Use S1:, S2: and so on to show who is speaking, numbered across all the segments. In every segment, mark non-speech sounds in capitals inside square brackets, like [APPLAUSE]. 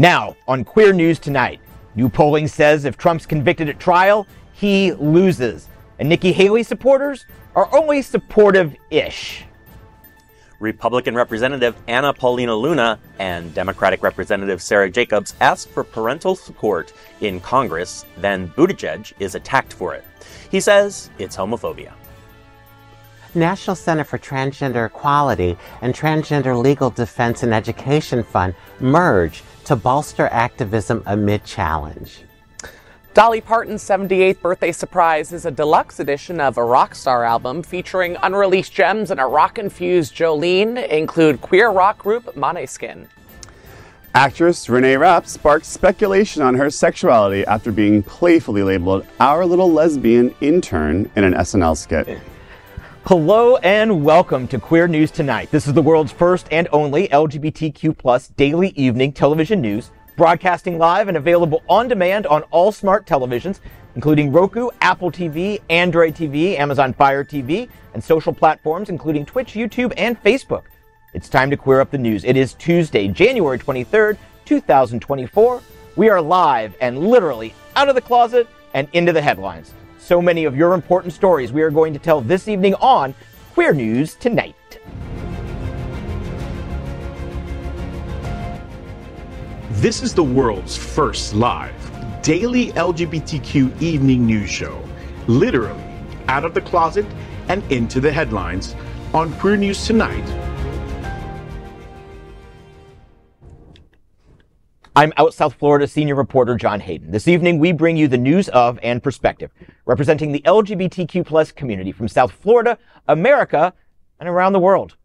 S1: Now, on Queer News Tonight, new polling says if Trump's convicted at trial, he loses. And Nikki Haley supporters are only supportive ish.
S2: Republican Representative Anna Paulina Luna and Democratic Representative Sarah Jacobs ask for parental support in Congress, then Buttigieg is attacked for it. He says it's homophobia.
S3: National Center for Transgender Equality and Transgender Legal Defense and Education Fund merge to bolster activism amid challenge.
S4: Dolly Parton's 78th birthday surprise is a deluxe edition of a rock star album featuring unreleased gems and a rock infused Jolene, include queer rock group Måneskin.
S5: Actress Renee Rapp sparked speculation on her sexuality after being playfully labeled our little lesbian intern in an SNL skit.
S1: Hello and welcome to Queer News Tonight. This is the world's first and only LGBTQ plus daily evening television news broadcasting live and available on demand on all smart televisions, including Roku, Apple TV, Android TV, Amazon Fire TV, and social platforms, including Twitch, YouTube, and Facebook. It's time to queer up the news. It is Tuesday, January 23rd, 2024. We are live and literally out of the closet and into the headlines. So many of your important stories we are going to tell this evening on Queer News Tonight.
S6: This is the world's first live daily LGBTQ evening news show, literally out of the closet and into the headlines on Queer News Tonight.
S1: I'm out South Florida senior reporter John Hayden. This evening, we bring you the news of and perspective representing the LGBTQ plus community from South Florida, America, and around the world.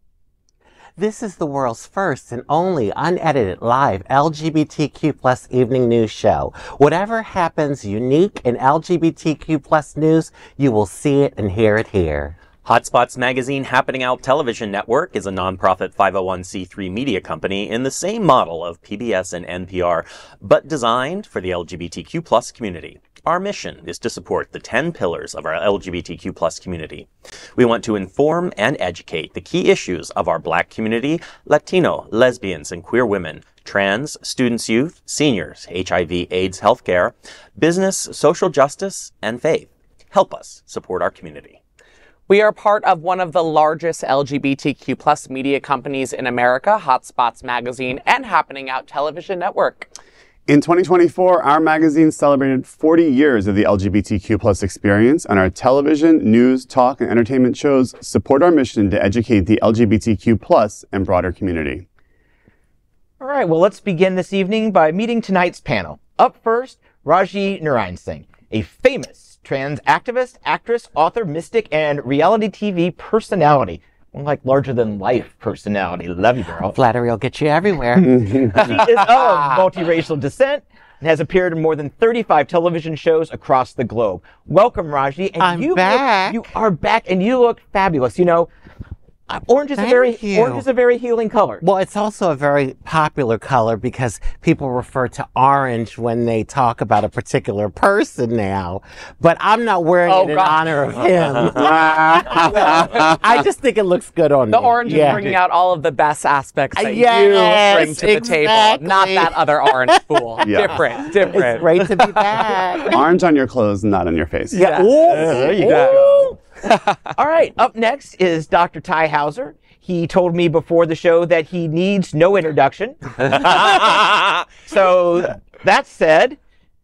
S3: This is the world's first and only unedited live LGBTQ plus evening news show. Whatever happens unique in LGBTQ plus news, you will see it and hear it here.
S2: Hotspots Magazine Happening Out Television Network is a nonprofit 501c3 media company in the same model of PBS and NPR, but designed for the LGBTQ plus community. Our mission is to support the 10 pillars of our LGBTQ plus community. We want to inform and educate the key issues of our black community, Latino, lesbians, and queer women, trans, students, youth, seniors, HIV, AIDS, healthcare, business, social justice, and faith. Help us support our community.
S4: We are part of one of the largest LGBTQ plus media companies in America, Hotspots Magazine and Happening Out Television Network.
S5: In 2024, our magazine celebrated 40 years of the LGBTQ plus experience, and our television, news, talk, and entertainment shows support our mission to educate the LGBTQ plus and broader community.
S1: All right, well, let's begin this evening by meeting tonight's panel. Up first, Rajee Narine-Singh, a famous trans activist, actress, author, mystic, and reality TV personality like larger than life personality. Love you, girl.
S3: Flattery will get you everywhere. [LAUGHS]
S1: she is of [LAUGHS] multiracial descent and has appeared in more than 35 television shows across the globe. Welcome, Rajee.
S3: And I'm
S1: you
S3: back.
S1: Look, you are back, and you look fabulous. You know, uh, orange is
S3: Thank
S1: a very
S3: you.
S1: orange is a very healing color.
S3: Well, it's also a very popular color because people refer to orange when they talk about a particular person now. But I'm not wearing
S4: Oh,
S3: it in honor of [LAUGHS] him. [LAUGHS] I just think it looks good on
S4: The
S3: me.
S4: orange
S3: Yeah.
S4: is bringing out all of the best aspects that
S3: Yes,
S4: you bring to the table, not that other orange [LAUGHS] fool.
S5: Yeah.
S4: Different,
S3: It's great to be back.
S5: Orange on your clothes, not on your face.
S3: Yeah.
S4: Yes.
S3: Ooh.
S1: there you go. [LAUGHS] All right, up next is Dr. Tai Houser. He told me before the show that he needs no introduction. [LAUGHS] so that said,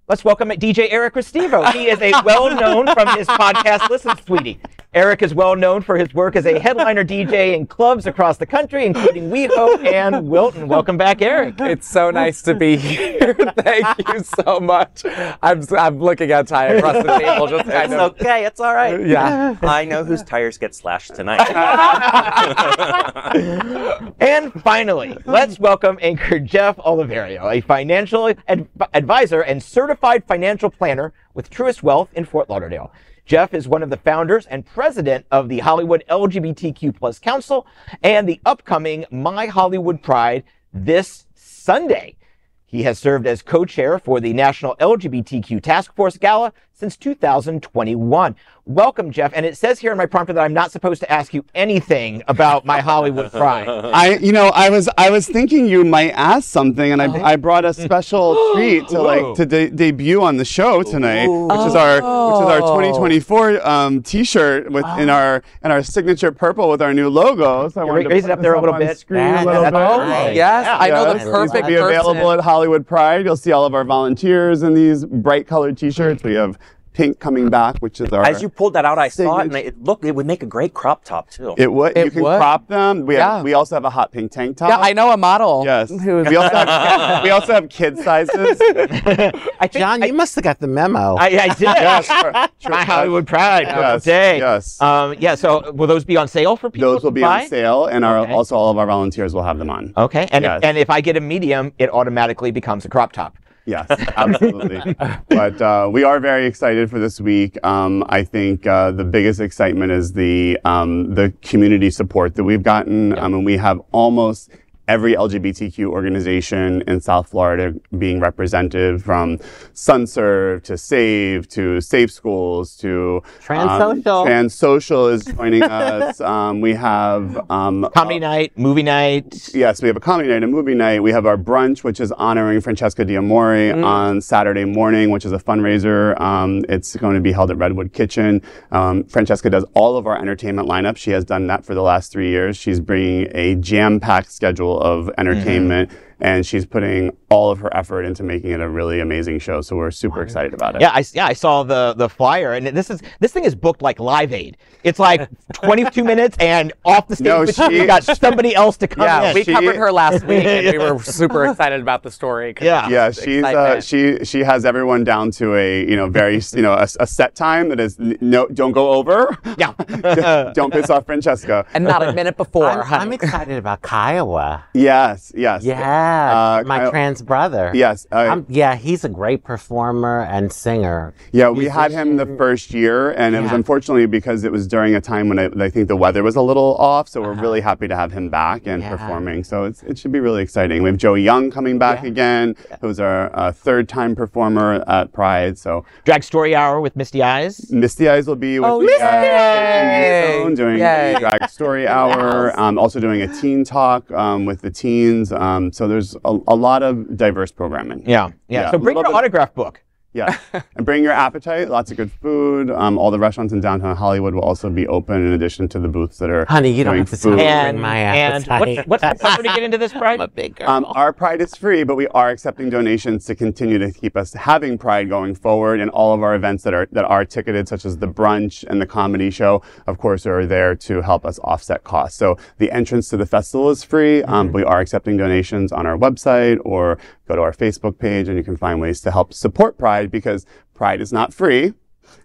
S1: let's welcome DJ Eric Restivo. He is a well-known from his podcast Listen Sweetie. Eric is well known for his work as a headliner DJ in clubs across the country, including WeHo and Wilton. Welcome back, Eric.
S4: It's so nice to be here. [LAUGHS] Thank you so much. I'm, I'm looking at Tai across the table, just kind
S2: It's
S4: of.
S2: okay, it's all right.
S4: Yeah.
S2: I know whose tires get slashed tonight. [LAUGHS]
S1: And finally, let's welcome anchor Jeff Oliverio, a financial ad- advisor and certified financial planner with Truist Wealth in Fort Lauderdale. Jeff is one of the founders and president of the Hollywood LGBTQ Plus Council and the upcoming My Hollywood Pride this Sunday. He has served as co-chair for the National LGBTQ Task Force Gala since 2021. Welcome, Jeff. And it says here in my prompter that I'm not supposed to ask you anything about my Hollywood pride. [LAUGHS]
S5: I, you know, I was, I was thinking you might ask something, and I, I brought a special [GASPS] treat to like to de- debut on the show tonight, which is our, which is our 2024 um, T-shirt with in our in our signature purple with our new logo. So I wanted to
S1: raise it up there a little bit.
S5: Screen
S3: That-
S5: a little
S3: that's
S5: bit.
S4: Oh,
S3: Right.
S4: yes.
S1: Yeah.
S4: I know
S5: Yes,
S4: the
S5: these
S4: perfect
S5: will be
S4: person.
S5: available at Hollywood Pride. You'll see all of our volunteers in these bright colored T-shirts. We have pink coming back, which is our.
S2: As you pulled that out, I saw it, and it looked it would make a great crop top too.
S5: it would.
S4: It
S5: you can
S4: would.
S5: crop them. We have,
S4: Yeah.
S5: we also have a hot pink tank top.
S4: Yeah, I know a model.
S5: Yes. [LAUGHS]
S4: Who's
S5: we also have we also have kid sizes. [LAUGHS]
S1: I think
S3: John,
S1: I,
S3: you must have got the memo.
S1: I, I did. [LAUGHS]
S5: yes, sure, sure.
S1: my Hollywood pride for
S5: Yes,
S1: today.
S5: yes.
S1: Um, yeah. So will those be on sale for people?
S5: Those will
S1: to
S5: be
S1: buy?
S5: on sale, and our,
S1: Okay.
S5: also all of our volunteers will have them on.
S1: Okay. And
S5: Yes.
S1: if, and if I get a medium, it automatically becomes a crop top.
S5: Yes, absolutely. but uh, we are very excited for this week. Um, I think uh, the biggest excitement is the um, the community support that we've gotten. I mean, we have almost every LGBTQ organization in South Florida being represented, from SunServe to Save to Safe Schools to
S3: Trans
S5: um,
S3: Social.
S5: Trans Social is joining [LAUGHS] us. Um, we have um,
S1: Comedy night, movie night.
S5: Yes, we have a comedy night, a movie night. We have our brunch, which is honoring Francesca Diamore on Saturday morning, which is a fundraiser. Um, it's going to be held at Redwood Kitchen. Um, Francesca does all of our entertainment lineup. She has done that for the last three years. She's bringing a jam-packed schedule of mm-hmm. entertainment, and she's putting all of her effort into making it a really amazing show. So we're super excited about it.
S1: Yeah, I, yeah, I saw the the flyer, and this is this thing is booked like Live Aid. It's like [LAUGHS] 22 minutes, and off the stage,
S5: No, she-
S1: you got somebody else to come
S4: Yeah,
S1: in.
S4: we
S5: she-
S4: covered her last [LAUGHS] week, and we were super excited about the story.
S1: Yeah.
S5: Yeah,
S4: of
S5: she's uh, she she has everyone down to a you know very you know a, a set time that is no don't go over.
S1: Yeah.
S5: don't, [LAUGHS] don't piss off Francesca.
S4: and not a minute before,
S3: I'm,
S4: honey.
S3: I'm excited about Kiowa.
S5: yes, yes.
S3: Yeah,
S5: Uh,
S3: my
S5: Kyle-
S3: trans brother.
S5: Yes, uh,
S3: I'm- yeah, he's a great performer and singer.
S5: Yeah, we had him the first year, and it was unfortunately because it was during a time when I, I think the weather was a little off. So we're really happy to have him back and
S3: Uh-huh. Yeah.
S5: performing. So it's, it should be really exciting. We have Joey Young coming back
S3: Yeah.
S5: again, who's our uh, third time performer at Pride. So
S1: Drag Story Hour with Misty Eyes.
S5: Misty Eyes will be with
S4: Oh, Misty!
S5: uh, Zone doing
S4: Yay.
S5: drag story [LAUGHS] hour. Um, also doing a teen talk um, with the teens. Um, so there's a, a lot of diverse programming.
S1: Yeah, yeah.
S5: Yeah,
S1: so bring your
S5: bit-
S1: autograph book.
S5: Yeah, [LAUGHS] and bring your appetite. Lots of good food. Um, all the restaurants in downtown Hollywood will also be open in addition to the booths that are.
S3: Honey, you don't have to tell
S5: food.
S3: me.
S1: And
S3: my
S1: and
S3: appetite.
S1: what's, what's the cover to get into this [LAUGHS] pride?
S4: I'm a big girl.
S5: Um, our Pride is free, but we are accepting donations to continue to keep us having Pride going forward. And all of our events that are that are ticketed, such as the brunch and the comedy show, of course, are there to help us offset costs. So the entrance to the festival is free. Um, we are accepting donations on our website or go to our Facebook page, and you can find ways to help support Pride because Pride is not free.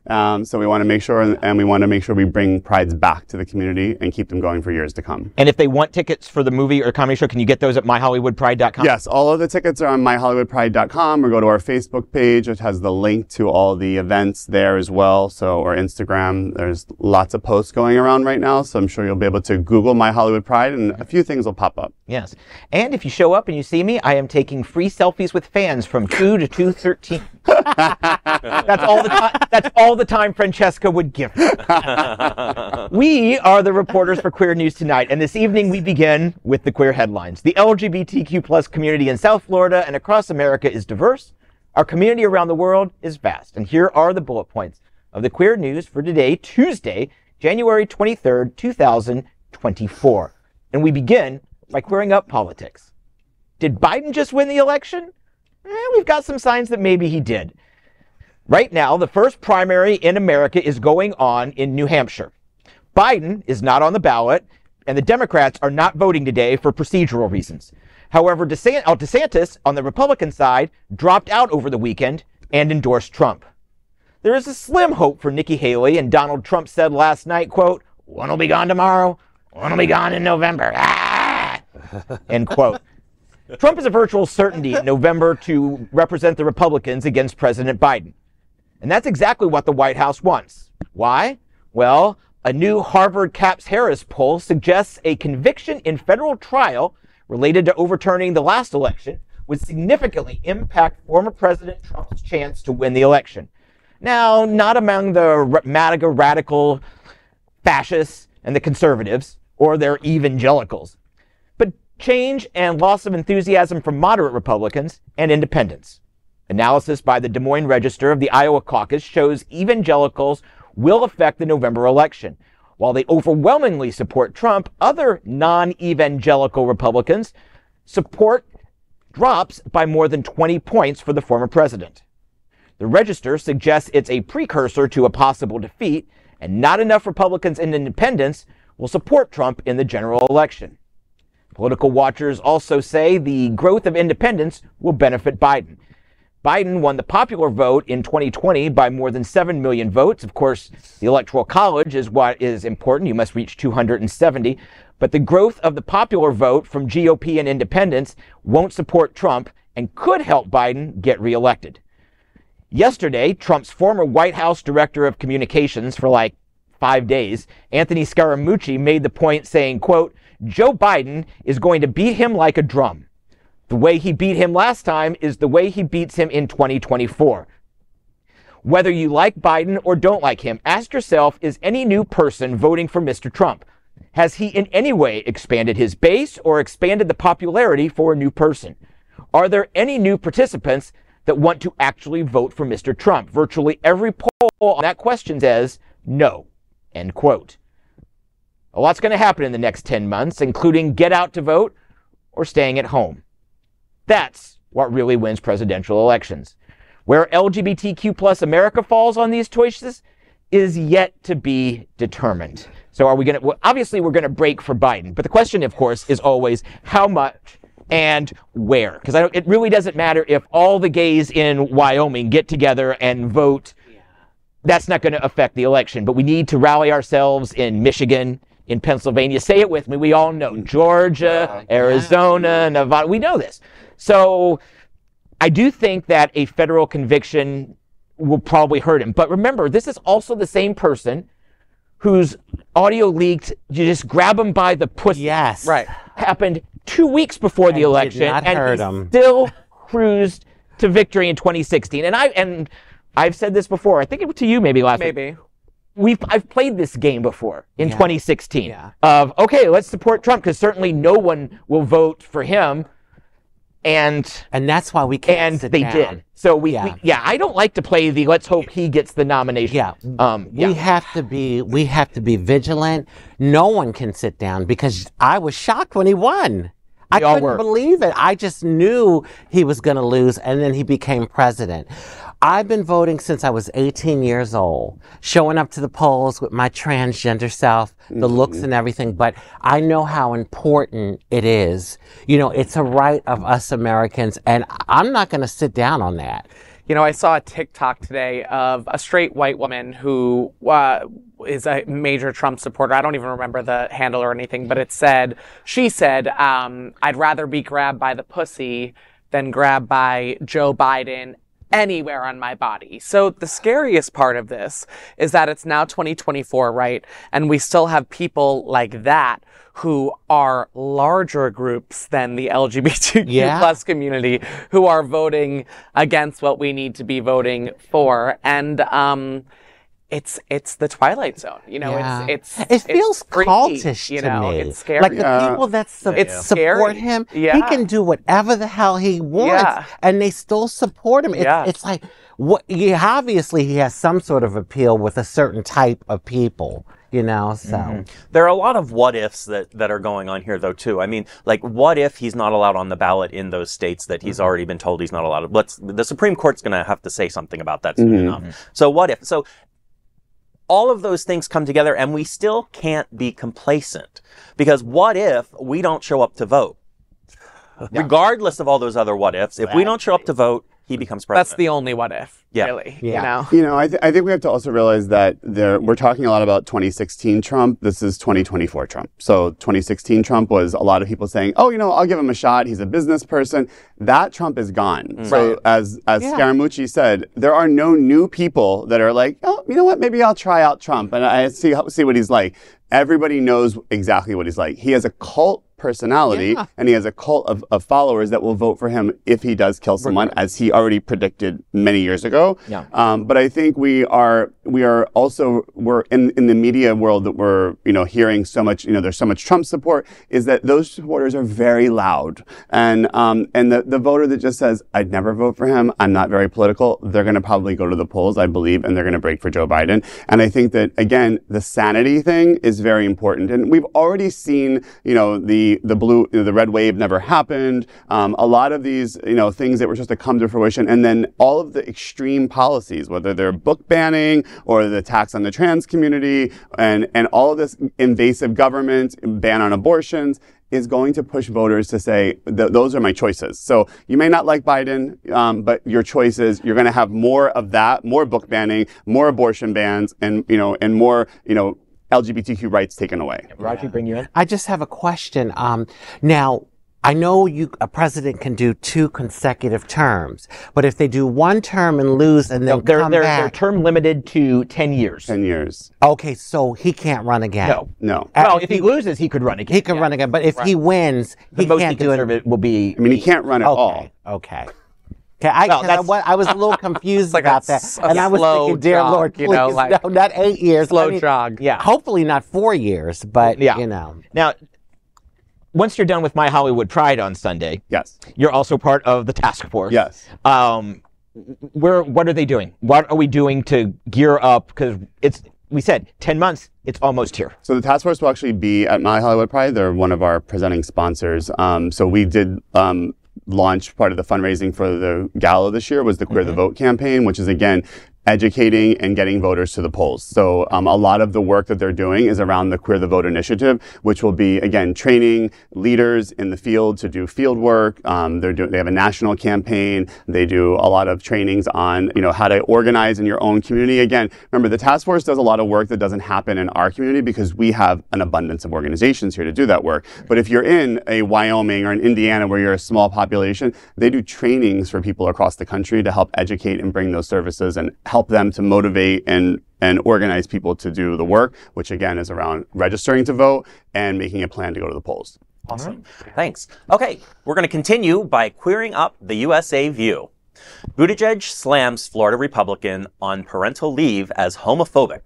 S5: Um, so we want to make sure, and we want to make sure we bring prides back to the community and keep them going for years to come.
S1: And if they want tickets for the movie or comedy show, can you get those at myhollywoodpride.com?
S5: Yes, all of the tickets are on myhollywoodpride.com or go to our Facebook page, which has the link to all the events there as well. So, or Instagram. There's lots of posts going around right now. So I'm sure you'll be able to Google My Hollywood Pride and a few things will pop up.
S1: Yes. And if you show up and you see me, I am taking free selfies with fans from 2 to 2:13. [LAUGHS] that's all the time that's all the time Francesca would give. me. [LAUGHS] we are the reporters for Queer News Tonight, and this evening we begin with the queer headlines. The LGBTQ plus community in South Florida and across America is diverse. Our community around the world is vast. And here are the bullet points of the queer news for today, Tuesday, January 23rd, 2024. And we begin by clearing up politics. Did Biden just win the election? Eh, we've got some signs that maybe he did. Right now, the first primary in America is going on in New Hampshire. Biden is not on the ballot, and the Democrats are not voting today for procedural reasons. However, uh, DeSantis on the Republican side dropped out over the weekend and endorsed Trump. There is a slim hope for Nikki Haley, and Donald Trump said last night, quote, one will be gone tomorrow, one will be gone in November. Ah! End quote. Trump is a virtual certainty in November to represent the Republicans against President Biden. And that's exactly what the White House wants. Why? Well, a new Harvard Caps Harris poll suggests a conviction in federal trial related to overturning the last election would significantly impact former President Trump's chance to win the election. Now, not among the MAGA radical fascists and the conservatives or their evangelicals, but change and loss of enthusiasm from moderate Republicans and independents. Analysis by the Des Moines Register of the Iowa caucus shows evangelicals will affect the November election. While they overwhelmingly support Trump, other non evangelical Republicans support drops by more than 20 points for the former president. The Register suggests it's a precursor to a possible defeat, and not enough Republicans and independents will support Trump in the general election. Political watchers also say the growth of independents will benefit Biden. Biden won the popular vote in 2020 by more than 7 million votes. Of course, the Electoral College is what is important. You must reach 270. But the growth of the popular vote from GOP and independents won't support Trump and could help Biden get reelected. Yesterday, Trump's former White House director of communications for like five days, Anthony Scaramucci made the point saying, quote, Joe Biden is going to beat him like a drum. The way he beat him last time is the way he beats him in 2024. Whether you like Biden or don't like him, ask yourself is any new person voting for Mr. Trump? Has he in any way expanded his base or expanded the popularity for a new person? Are there any new participants that want to actually vote for Mr. Trump? Virtually every poll on that question says no. End quote. A lot's going to happen in the next 10 months, including get out to vote or staying at home. That's what really wins presidential elections. Where LGBTQ plus America falls on these choices is yet to be determined. So are we going to, well, obviously we're going to break for Biden, but the question, of course, is always how much and where. Because it really doesn't matter if all the gays in Wyoming get together and vote. That's not going to affect the election, but we need to rally ourselves in Michigan, in Pennsylvania. Say it with me. We all know mm. Georgia, uh, Arizona, Nevada. We know this. So I do think that a federal conviction will probably hurt him. But remember, this is also the same person whose audio leaked. You just grab him by the pussy.
S3: Yes.
S4: Right.
S1: Happened two weeks before the
S3: And did
S1: election,
S3: not
S1: and
S3: hurt
S1: he
S3: him.
S1: still cruised to victory in 2016. And I and I've said this before. I think it was to you maybe last week
S4: Maybe.
S1: We've I've played this game before in
S3: Yeah.
S1: 2016
S3: Yeah.
S1: of okay, let's support Trump because certainly no one will vote for him, and
S3: And that's why we can't
S1: and they
S3: down.
S1: did. So we
S3: Yeah.
S1: We, yeah, I don't like to play the let's hope he gets the nomination.
S3: Yeah.
S1: um, yeah.
S3: We have to be we have to be vigilant. No one can sit down because I was shocked when he won. I
S1: We all
S3: couldn't
S1: were.
S3: believe it. I just knew he was going to lose and then he became president. I've been voting since I was 18 years old, showing up to the polls with my transgender self, the looks and everything, but I know how important it is. You know, it's a right of us Americans and I'm not going to sit down on that.
S4: You know, I saw a TikTok today of a straight white woman who uh, is a major Trump supporter. I don't even remember the handle or anything, but it said, she said, um, I'd rather be grabbed by the pussy than grabbed by Joe Biden anywhere on my body. So the scariest part of this is that it's now 2024, right? And we still have people like that who are larger groups than the LGBTQ [LAUGHS]
S3: Yeah.
S4: plus community who are voting against what we need to be voting for. And, um, it's it's the Twilight Zone, you know.
S3: Yeah.
S4: It's it's
S3: It
S4: it's
S3: feels
S4: freaky,
S3: cultish
S4: you
S3: to
S4: know.
S3: me.
S4: It's scary.
S3: Like the
S5: Yeah.
S3: people that su-
S4: It's
S3: support
S4: scary.
S3: him, he can do whatever the hell he wants,
S4: Yeah.
S3: and they still support him. It's,
S4: Yeah.
S3: it's like what? He, obviously, he has some sort of appeal with a certain type of people, you know. So mm-hmm.
S2: There are a lot of what ifs that, that are going on here, though, too. I mean, like, what if he's not allowed on the ballot in those states that he's mm-hmm. already been told he's not allowed? Let's, the Supreme Court's going to have to say something about that soon mm-hmm. enough. So, what if? So, all of those things come together, and we still can't be complacent. Because what if we don't show up to vote? [LAUGHS] Regardless of all those other what ifs, if we don't show up to vote, he becomes president.
S4: That's the only what if,
S2: Yeah.
S4: really.
S3: Yeah.
S4: You know.
S5: You know, I, th- I think we have to also realize that there, we're talking a lot about 2016 Trump. This is 2024 Trump. So 2016 Trump was a lot of people saying, "Oh, you know, I'll give him a shot. He's a business person." That Trump is gone. Mm. So as as Scaramucci said, there are no new people that are like, "Oh, you know what? Maybe I'll try out Trump and I see see what he's like." Everybody knows exactly what he's like. He has a cult personality
S3: Yeah.
S5: and he has a cult of, of followers that will vote for him if he does kill someone, as he already predicted many years ago.
S1: Yeah.
S5: Um, but I think we are we are also we're in in the media world that we're you know hearing so much you know there's so much Trump support is that those supporters are very loud. And um, and the the voter that just says I'd never vote for him. I'm not very political they're going to probably go to the polls I believe and they're going to break for Joe Biden. And I think that again the sanity thing is very important. And we've already seen you know the the blue you know, the red wave never happened. Um, a lot of these you know things that were supposed to come to fruition and then all of the extreme policies whether they're book banning or the tax on the trans community and and all of this invasive government ban on abortions is going to push voters to say those are my choices. So you may not like Biden, um, but your choices you're going to have more of that, more book banning, more abortion bans, and you know, and more you know LGBTQ rights taken away.
S1: Rajee, bring you in.
S3: I just have a question. Um, now, I know you, a president can do two consecutive terms, but if they do one term and lose and then
S1: No, they're,
S3: come
S1: they're, they're term limited to 10 years.
S5: Ten years.
S3: okay, so he can't run again.
S1: No.
S5: No.
S3: Uh,
S1: Well, if he loses, he could run again.
S3: he can run again, but if he wins,
S1: the
S3: he
S1: most
S3: can't
S1: he
S3: do it.
S1: serve it will be.
S5: I mean, he can't run at all.
S3: Okay, okay. Okay, I,
S1: Well,
S3: 'cause I,
S1: that's-
S3: I was a little [LAUGHS] confused
S4: like a
S3: about that,
S4: s- a
S3: and I was thinking, "Dear
S4: jog,
S3: Lord, please,
S4: you know, like- [LAUGHS]
S3: no, not eight years,
S4: Slow
S3: I mean,
S4: jog.
S1: Yeah.
S3: Hopefully, not four years, but
S1: Yeah.
S3: you know,
S1: Now, once you're done with My Hollywood Pride on Sunday,
S5: Yes.
S1: you're also part of the task force.
S5: Yes.
S1: Um, where what are they doing? What are we doing to gear up? Because it's we said ten months. It's almost here.
S5: So the task force will actually be at My Hollywood Pride. They're one of our presenting sponsors. Um, so we did um, launch part of the fundraising for the gala this year was the Queer the Vote campaign, which is again educating and getting voters to the polls. So um, a lot of the work that they're doing is around the Queer the Vote initiative, which will be again training leaders in the field to do field work. Um, they're doing they have a national campaign. They do a lot of trainings on you know how to organize in your own community. Again, remember the task force does a lot of work that doesn't happen in our community because we have an abundance of organizations here to do that work. But if you're in a Wyoming or in Indiana where you're a small population, they do trainings for people across the country to help educate and bring those services and help them to motivate and and organize people to do the work, which again is around registering to vote and making a plan to go to the polls.
S2: Awesome. Thanks. Okay, we're going to continue by queering up the USA view. Buttigieg slams Florida Republican on parental leave as homophobic.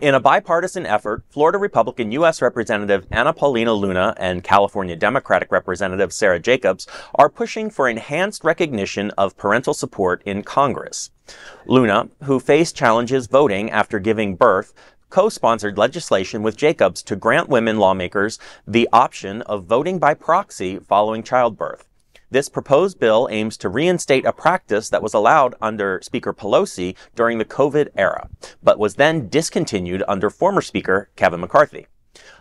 S2: In a bipartisan effort, Florida Republican U.S. Representative Anna Paulina Luna and California Democratic Representative Sarah Jacobs are pushing for enhanced recognition of parental support in Congress. Luna, who faced challenges voting after giving birth, co-sponsored legislation with Jacobs to grant women lawmakers the option of voting by proxy following childbirth. This proposed bill aims to reinstate a practice that was allowed under Speaker Pelosi during the COVID era, but was then discontinued under former Speaker Kevin McCarthy.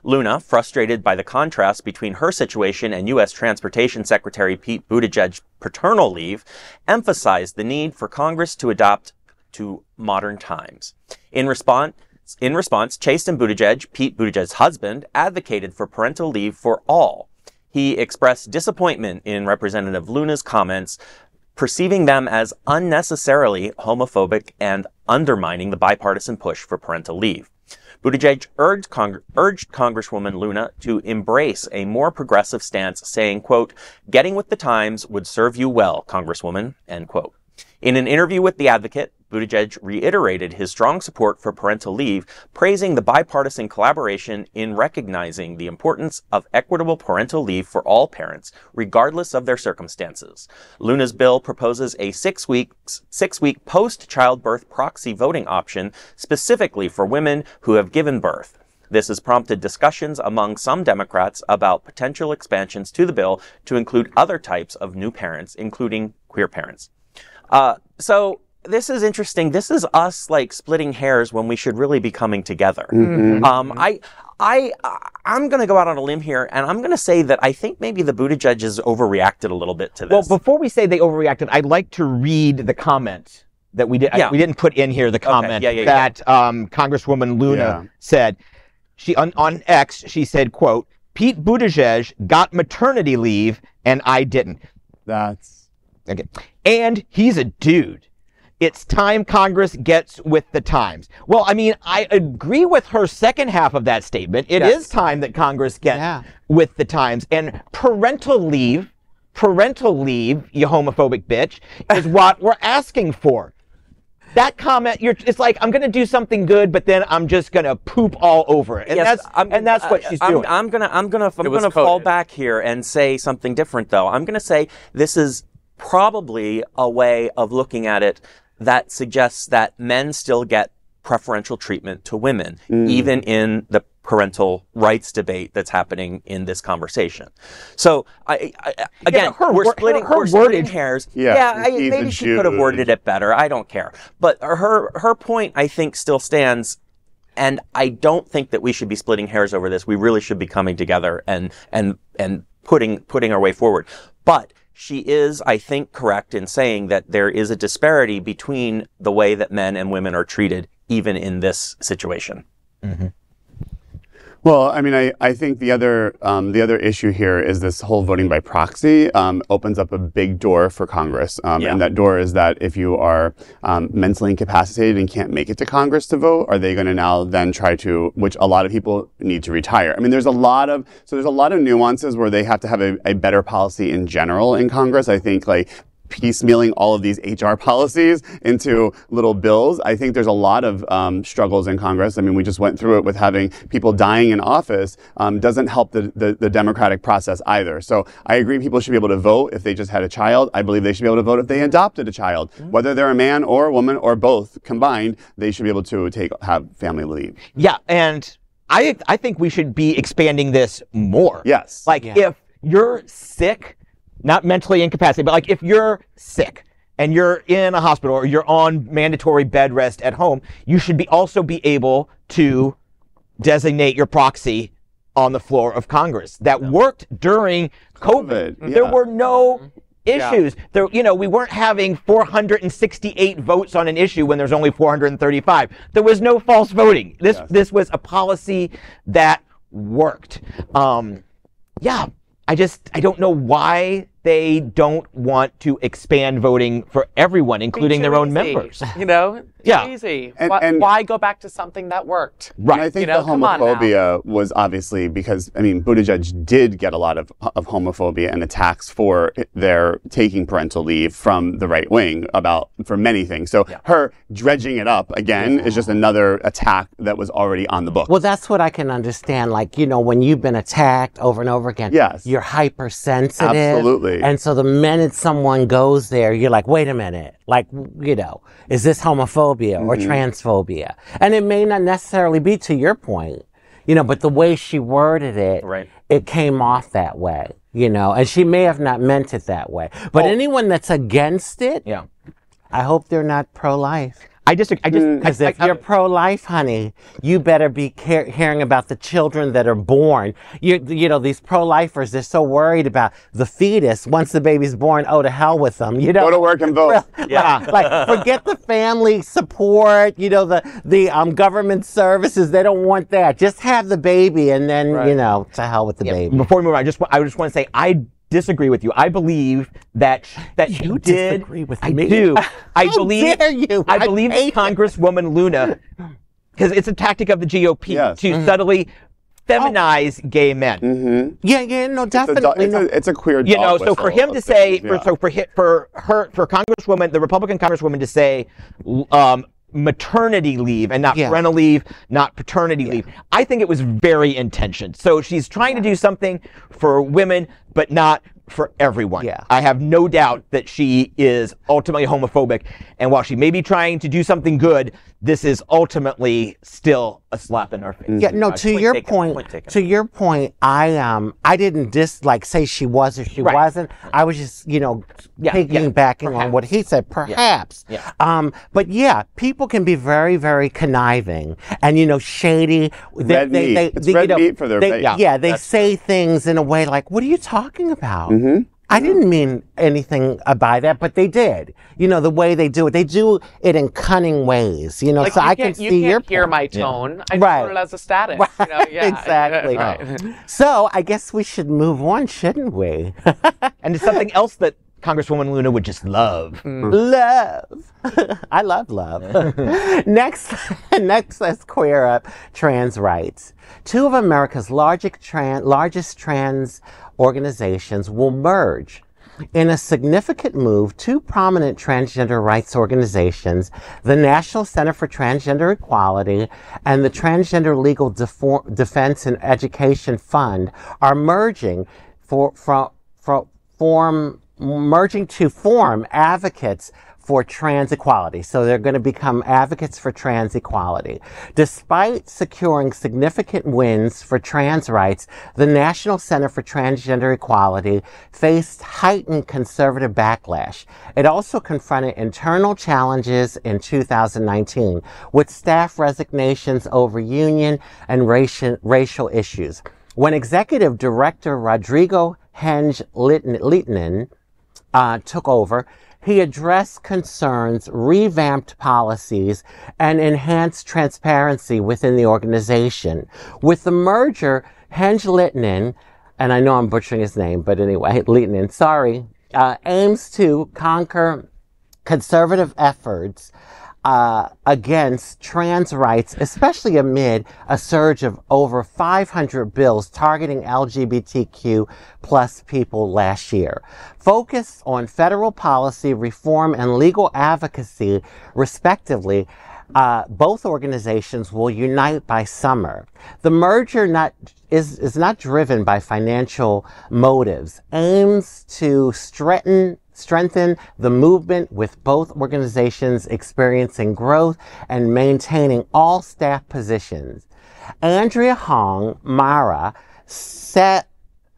S2: Luna, frustrated by the contrast between her situation and U.S. Transportation Secretary Pete Buttigieg's paternal leave, emphasized the need for Congress to adopt to modern times. In response, in response, Chasten Buttigieg, Pete Buttigieg's husband, advocated for parental leave for all. He expressed disappointment in Representative Luna's comments, perceiving them as unnecessarily homophobic and undermining the bipartisan push for parental leave. Buttigieg urged, Cong- urged Congresswoman Luna to embrace a more progressive stance, saying, quote, getting with the times would serve you well, Congresswoman, end quote. In an interview with The Advocate, Buttigieg reiterated his strong support for parental leave, praising the bipartisan collaboration in recognizing the importance of equitable parental leave for all parents, regardless of their circumstances. Luna's bill proposes a six weeks, six week post childbirth proxy voting option specifically for women who have given birth. This has prompted discussions among some Democrats about potential expansions to the bill to include other types of new parents, including queer parents. Uh, so this is interesting. This is us like splitting hairs when we should really be coming together. Um, I, I, I'm going to go out on a limb here, and I'm going to say that I think maybe the Buttigieg has overreacted a little bit to this.
S1: Well, before we say they overreacted, I'd like to read the comment that we did. I-
S2: Yeah.
S1: we didn't put in here the comment
S2: Yeah, yeah, yeah.
S1: that Um, Congresswoman Luna
S5: Yeah.
S1: said. She on, on X, she said, "quote Pete Buttigieg got maternity leave and I didn't."
S5: That's
S1: Okay. And he's a dude. it's time Congress gets with the times. Well, I mean, I agree with her second half of that statement. It is
S4: Yes.
S1: time that Congress gets
S3: Yeah.
S1: with the times. And parental leave, parental leave, you homophobic bitch, is [LAUGHS] what we're asking for. That comment, you're, it's like, I'm going to do something good, but then I'm just going to poop all over it. And
S2: Yes,
S1: that's,
S2: I'm-
S1: and that's what
S2: I-
S1: she's
S2: I'm,
S1: doing.
S2: I'm gonna, I'm gonna, I'm gonna fall back here and say something different, though. I'm gonna say this is probably a way of looking at it that suggests that men still get preferential treatment to women, mm. even in the parental rights debate that's happening in this conversation. So, I, I, again,
S1: her
S2: we're
S1: wor- her-
S2: splitting,
S1: her
S2: we're splitting hairs.
S5: Yeah, yeah I,
S2: maybe she could have worded it better. I don't care. But her, her point, I think, still stands. And I don't think that we should be splitting hairs over this. We really should be coming together and and and putting putting our way forward. But she is, I think, correct in saying that there is a disparity between the way that men and women are treated, even in this situation. Mm-hmm.
S5: Well, I mean, I, I think the other um, the other issue here is this whole voting by proxy um, opens up a big door for Congress, um,
S2: Yeah.
S5: and that door is that if you are um, mentally incapacitated and can't make it to Congress to vote, are they going to now then try to, which a lot of people need to retire? I mean, there's a lot of so there's a lot of nuances where they have to have a, a better policy in general in Congress. I think like piecemealing all of these HR [LAUGHS] policies into little bills. I think there's a lot of um, struggles in Congress. I mean, we just went through it with having people dying in office um, doesn't help the, the, the democratic process either. So I agree people should be able to vote if they just had a child. I believe they should be able to vote if they adopted a child. Whether they're a man or a woman or both combined, they should be able to take have family leave.
S1: Yeah, and I I think we should be expanding this more.
S5: Yes.
S1: Like if you're sick, not mentally incapacitated, but like if you're sick and you're in a hospital or you're on mandatory bed rest at home, you should be also be able to designate your proxy on the floor of Congress. That worked during COVID.
S5: COVID,
S1: There
S5: yeah.
S1: were no issues. There, you know, we weren't having 468 votes on an issue when there's only 435. There was no false voting. This this was a policy that worked. Um, yeah, I just I don't know why they don't want to expand voting for everyone, including their own
S4: easy,
S1: members.
S4: You know,
S1: Yeah.
S4: easy.
S5: And-
S4: why,
S5: and-
S4: why go back to something that worked?
S1: Right.
S5: And I think
S4: You know,
S5: the
S4: come on now.
S5: homophobia was obviously because I mean Buttigieg did get a lot of of homophobia and attacks for their taking parental leave from the right wing about for many things. So her dredging it up again is just another attack that was already on the book.
S3: Well, that's what I can understand. Like, you know, when you've been attacked over and over again,
S5: Yes.
S3: you're hypersensitive.
S5: Absolutely.
S3: And so the minute someone goes there, you're like, wait a minute. Like, you know, is this homophobia or
S5: Mm-hmm.
S3: transphobia? And it may not necessarily be to your point, you know, but the way she worded it,
S2: Right.
S3: it came off that way, you know, and she may have not meant it that way. But anyone that's against it,
S1: Yeah.
S3: I hope they're not pro-life.
S1: I just I just
S3: Because
S1: I-
S3: if
S1: I-
S3: you're pro-life, honey, you better be care- hearing about the children that are born. You, you know, these pro-lifers, they're so worried about the fetus. Once the baby's born, oh, to hell with them. You know,
S5: Go to work and vote. [LAUGHS]
S3: yeah. [LAUGHS] like forget the family support. You know, the the um, government services. They don't want that. Just have the baby, and then you know, to hell with the baby.
S1: before we move on, I just I just want to say I disagree with you. I believe that that she
S3: You
S1: did.
S3: disagree with
S1: I
S3: me.
S1: do. [LAUGHS] I
S3: How
S1: believe.
S3: dare you?
S1: I
S3: I
S1: believe that. Congresswoman Luna, because it's a tactic of the GOP
S5: Yes.
S1: to
S3: Mm-hmm.
S1: subtly feminize gay men.
S3: Yeah, yeah, no,
S5: It's a,
S3: definitely.
S5: it's,
S3: no.
S5: a, it's a queer
S1: You know,
S5: dog
S1: so for
S5: whistle
S1: him to
S5: of
S1: say,
S5: things,
S1: for,
S5: yeah.
S1: so for hi- for her, for Congresswoman, the Republican Congresswoman to say, um, maternity leave and not
S3: Yeah.
S1: parental leave, not paternity leave. I think it was very intentioned. So she's trying to do something for women, but not for everyone.
S3: Yeah.
S1: I have no doubt that she is ultimately homophobic. And while she may be trying to do something good, this is ultimately still a slap in her face.
S3: Yeah, no. To
S2: point
S3: your
S2: taken,
S3: point,
S2: point
S3: to your point, I um, I didn't dis like say she was or she
S1: Right.
S3: wasn't. I was just you know
S1: Yeah,
S3: piggybacking
S1: yeah,
S3: on what he said. Perhaps.
S1: Yeah.
S3: Um, but yeah, people can be very, very conniving and you know shady. They,
S5: Red meat. It's
S3: you
S5: red
S3: know,
S5: meat for their
S3: they,
S5: base.
S3: Yeah,
S1: Yeah,
S3: they say things in a way like, "What are you talking about?"
S5: Mm-hmm.
S3: I didn't mean anything by that, but they did. You know, the way they do it, they do it in cunning ways. You know,
S4: Like
S3: so
S4: you
S3: I can see
S4: you can't
S3: your
S4: hear
S3: point.
S4: my tone. I
S3: Right.
S4: just it as a status. You know? [LAUGHS] yeah,
S3: exactly.
S4: Right.
S3: So I guess we should move on, shouldn't we?
S1: And it's something else that Congresswoman Luna would just love. Mm. [LAUGHS]
S3: Love. I love love. [LAUGHS] next, [LAUGHS] next, let's queer up trans rights. Two of America's largest, tran- largest trans organizations will merge. In a significant move, two prominent transgender rights organizations, the National Center for Transgender Equality and the Transgender Legal Defor- Defense and Education Fund, are merging for, for, for form merging to form advocates for trans equality. So they're going to become advocates for trans equality. Despite securing significant wins for trans rights, the National Center for Transgender Equality faced heightened conservative backlash. It also confronted internal challenges in 2019 with staff resignations over union and racial, racial issues. When Executive Director Rodrigo Henge Littinen uh, took over, he addressed concerns, revamped policies, and enhanced transparency within the organization. With the merger, Heng-Lehtinen, and I know I'm butchering his name, but anyway, [LAUGHS] Lehtinen, sorry, uh, aims to conquer conservative efforts uh, against trans rights, especially amid a surge of over 500 bills targeting LGBTQ plus people last year. Focused on federal policy, reform, and legal advocacy, respectively, uh, both organizations will unite by summer. The merger not, is, is not driven by financial motives, aims to strengthen strengthen the movement with both organizations experiencing growth and maintaining all staff positions. Andrea Hong Marra set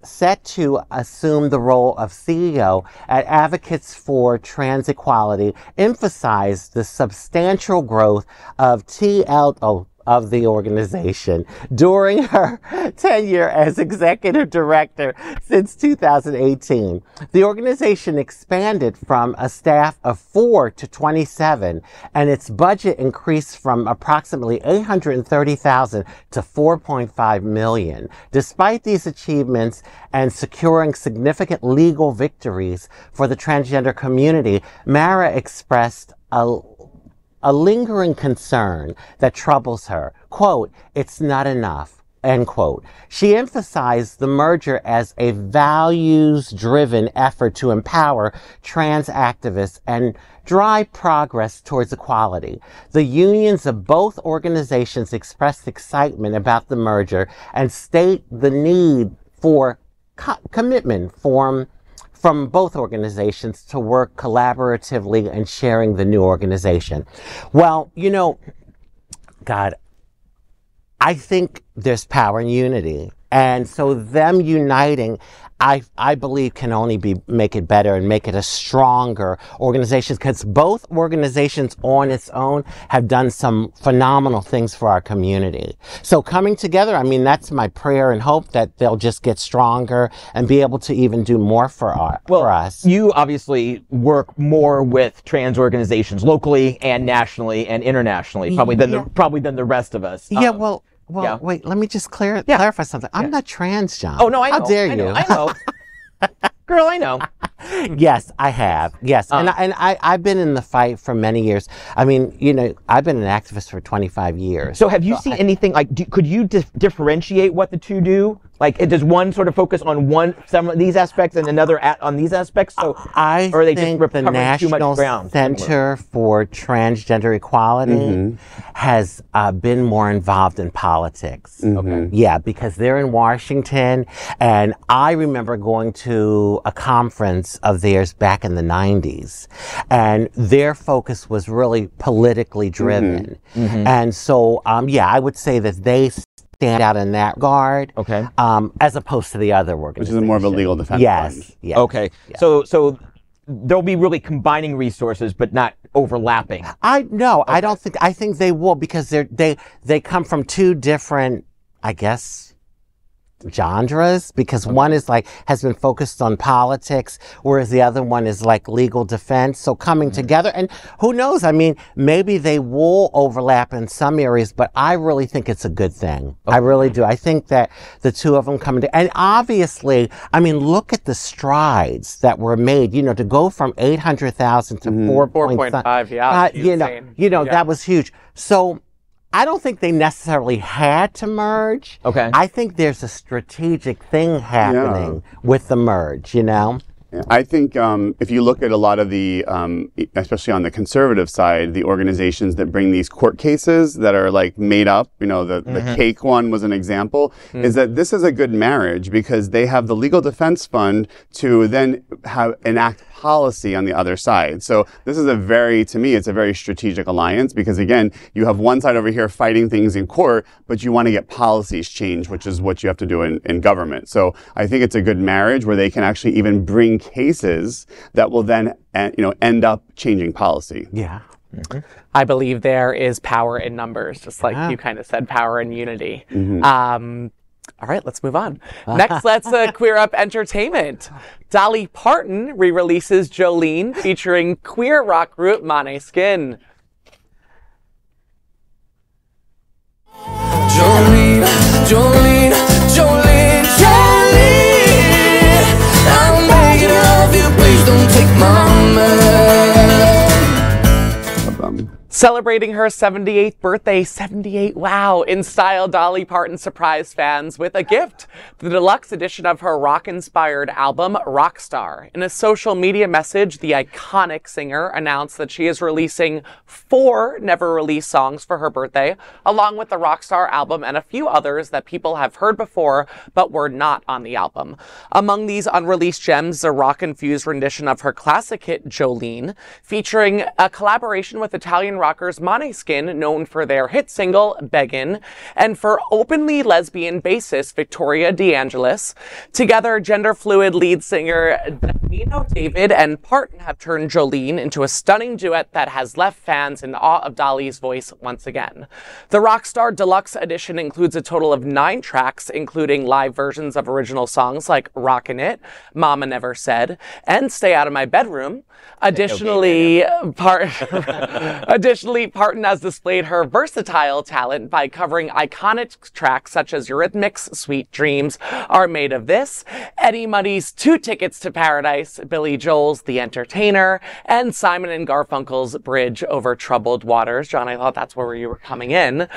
S3: set to assume the role of CEO at Advocates for Trans Equality emphasized the substantial growth of TLO oh, of the organization during her [LAUGHS] tenure as executive director since 2018. The organization expanded from a staff of four to 27 and its budget increased from approximately 830,000 to 4.5 million. Despite these achievements and securing significant legal victories for the transgender community, Marra expressed a a lingering concern that troubles her. Quote, it's not enough. End quote. She emphasized the merger as a values driven effort to empower trans activists and drive progress towards equality. The unions of both organizations expressed excitement about the merger and state the need for co- commitment from from both organizations to work collaboratively and sharing the new organization. Well, you know, God, I think there's power in unity. And so them uniting I, I believe can only be make it better and make it a stronger organization because both organizations on its own have done some phenomenal things for our community. So coming together, I mean, that's my prayer and hope that they'll just get stronger and be able to even do more for our,
S1: well,
S3: for us.
S1: You obviously work more with trans organizations locally and nationally and internationally, probably than
S3: Yeah.
S1: the, probably than the rest of us.
S3: Yeah,
S1: Um,
S3: well, well,
S1: yeah.
S3: wait. Let me just clear,
S1: Yeah.
S3: clarify something. I'm
S1: Yeah.
S3: not trans, John.
S1: oh no, I know.
S3: How dare
S1: I
S3: you?
S1: know, I know. [LAUGHS] Girl, I know. [LAUGHS]
S3: yes, I have. Yes, and
S1: Uh.
S3: I, and I I've been in the fight for many years. I mean, you know, I've been an activist for 25 years.
S1: So have you seen anything like? Do, could you dif- differentiate what the two do? Like, it, does one sort of focus on one some of these aspects and another at, on these aspects? So
S3: I
S1: or are they just
S3: think
S1: rep-
S3: the
S1: covering too much
S3: National
S1: ground?
S3: Center for Transgender Equality has uh, been more involved in politics.
S1: Okay.
S3: Yeah, because they're in Washington, and I remember going to a conference of theirs back in the 90s, and their focus was really politically driven.
S1: Mm-hmm.
S3: And so, um, yeah, I would say that they stand out in that regard,
S1: Okay.
S3: um, as opposed to the other
S5: Which
S3: organizations.
S5: is more of a legal defense
S3: Yes,
S5: fund.
S3: yes.
S1: Okay. So so they'll be really combining resources, but not overlapping.
S3: I no, I don't think. I think they will because they're they they come from two different, I guess, genres because one is like has been focused on politics whereas the other one is like legal defense. So coming together and who knows? I mean maybe they will overlap in some areas but i really think it's a good thing. I really do. I think that the two of them coming to and obviously i mean look at the strides that were made. You know to go from 800000 to 4
S4: 4.5, yeah,
S3: uh, you know you know
S4: Yeah.
S3: that was huge. So I don't think they necessarily had to merge.
S1: Okay.
S3: I think there's a strategic thing happening with the merge, you know?
S5: Yeah, I think um, if you look at a lot of the, um, especially on the conservative side, the organizations that bring these court cases that are like made up, you know, the, the cake one was an example, is that this is a good marriage because they have the legal defense fund to then have enact policy on the other side. So this is a very, to me, it's a very strategic alliance because again, you have one side over here fighting things in court, but you want to get policies changed, which is what you have to do in, in government. So I think it's a good marriage where they can actually even bring cases that will then, uh, you know, end up changing policy.
S3: Yeah.
S4: I believe there is power in numbers, just like you kind of said, power in unity. Um, all right, let's move on. [LAUGHS] Next, let's uh, queer up entertainment. Dolly Parton re-releases Jolene featuring queer rock group Måneskin.
S7: Jolene, Jolene, Jolene, Jolene. I'm begging of you, please don't take my man.
S4: Celebrating her 78th birthday, 78, wow, in style, Dolly Parton surprised fans with a gift the deluxe edition of her rock inspired album, Rockstar. In a social media message, the iconic singer announced that she is releasing four never released songs for her birthday, along with the Rockstar album and a few others that people have heard before but were not on the album. Among these unreleased gems, a rock infused rendition of her classic hit, Jolene, featuring a collaboration with Italian rockers Måneskin, known for their hit single, Beggin', and for openly lesbian bassist Victoria DeAngelis. Together, gender fluid lead singer Nino David and Parton have turned Jolene into a stunning duet that has left fans in awe of Dolly's voice once again. The Rockstar Deluxe Edition includes a total of nine tracks, including live versions of original songs like Rockin' It, Mama Never Said, and Stay Out of My Bedroom. Additionally, Part- [LAUGHS] [LAUGHS] [LAUGHS] Additionally, Parton has displayed her versatile talent by covering iconic tracks such as Eurythmics' Sweet Dreams Are Made of This, Eddie Money's Two Tickets to Paradise, Billy Joel's The Entertainer, and Simon and Garfunkel's Bridge Over Troubled Waters. John, I thought that's where you were coming in.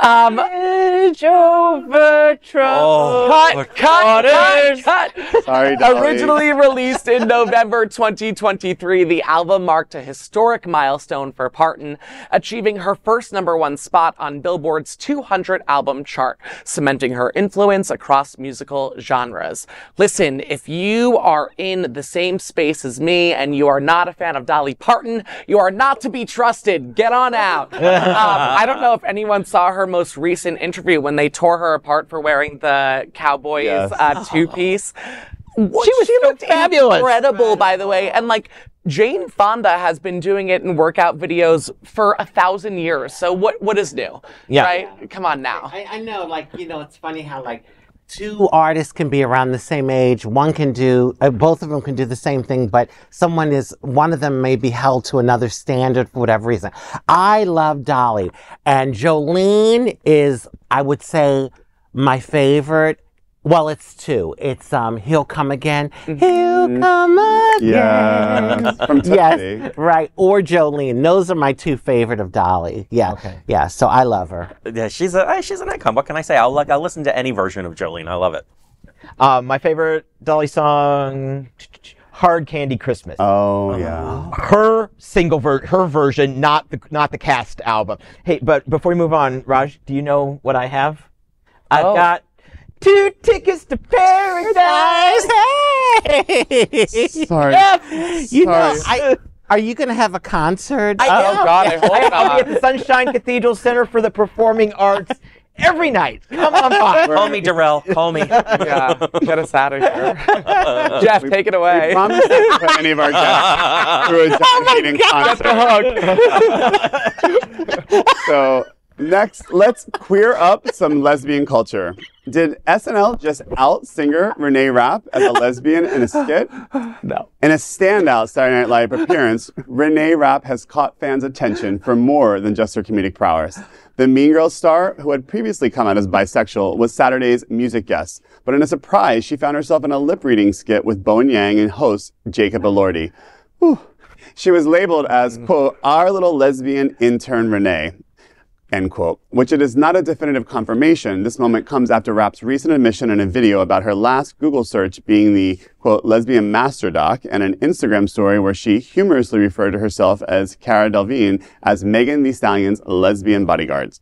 S4: Um, Bridge over troubled cut, cut, cut, cut.
S5: Sorry, Dolly.
S4: Originally released in November 2023, the album marked a historic milestone for Parton, achieving her first number one spot on Billboard's 200 album chart, cementing her influence across musical genres. Listen, if you are in the same space as me and you are not a fan of Dolly Parton, you are not to be trusted. Get on out. [LAUGHS] um, I don't know if anyone saw her most recent interview when they tore her apart for wearing the Cowboys
S5: Yes.
S4: uh, two piece. [LAUGHS] She
S1: was so fabulous.
S4: Incredible, by the way. And like Jane Fonda has been doing it in workout videos for a thousand years. So what what is new?
S1: Yeah.
S4: Right? Come on now.
S3: I, I know, like, you know, it's funny how, like, two artists can be around the same age. One can do, uh, both of them can do the same thing, but someone is, one of them may be held to another standard for whatever reason. I love Dolly, and Jolene is, I would say, my favorite. Well, it's two. It's um, He'll Come Again. He'll Come Again.
S5: Yes, from Tootsie.
S3: Yes, right. Or Jolene. Those are my two favorite of Dolly. Yeah.
S1: Okay.
S3: Yeah. So I love her.
S2: Yeah, she's a eh, she's an icon. What can I say? I'll like I'll listen to any version of Jolene. I love it.
S1: Uh, my favorite Dolly song, "Hard Candy Christmas."
S5: Oh, yeah.
S1: her single ver- her version, not the not the cast album. Hey, but before we move on, Raj, do you know what I have? I've
S4: Oh.
S1: got two tickets to paradise. Hey!
S5: Sorry.
S3: You know,
S5: Sorry.
S3: I, are you going to have a concert?
S1: I
S4: Oh,
S1: am.
S4: God, I hope
S1: I- I'll be at the Sunshine Cathedral Center for the Performing Arts every night. Come on by.
S2: Call me Darrell. Call me.
S4: yeah. Get us out of here. [LAUGHS] Jeff, take it away.
S5: Promise not to put any of our [LAUGHS] guests through a
S1: Oh
S5: dedicating concert. [LAUGHS] So Next, let's queer up some lesbian culture. Did SNL just out singer Renee Rapp as a lesbian in a skit?
S4: No.
S5: In a standout Saturday Night Live appearance, Renee Rapp has caught fans' attention for more than just her comedic prowess. The Mean Girls star, who had previously come out as bisexual, was Saturday's music guest. But in a surprise, she found herself in a lip reading skit with Bowen Yang and host Jacob Elordi. Whew. She was labeled as, quote, our little lesbian intern Renee end quote. Which it is not a definitive confirmation. This moment comes after Rapp's recent admission in a video about her last Google search being the quote lesbian master doc and an Instagram story where she humorously referred to herself as Cara Delevingne as Megan Thee Stallion's lesbian bodyguards.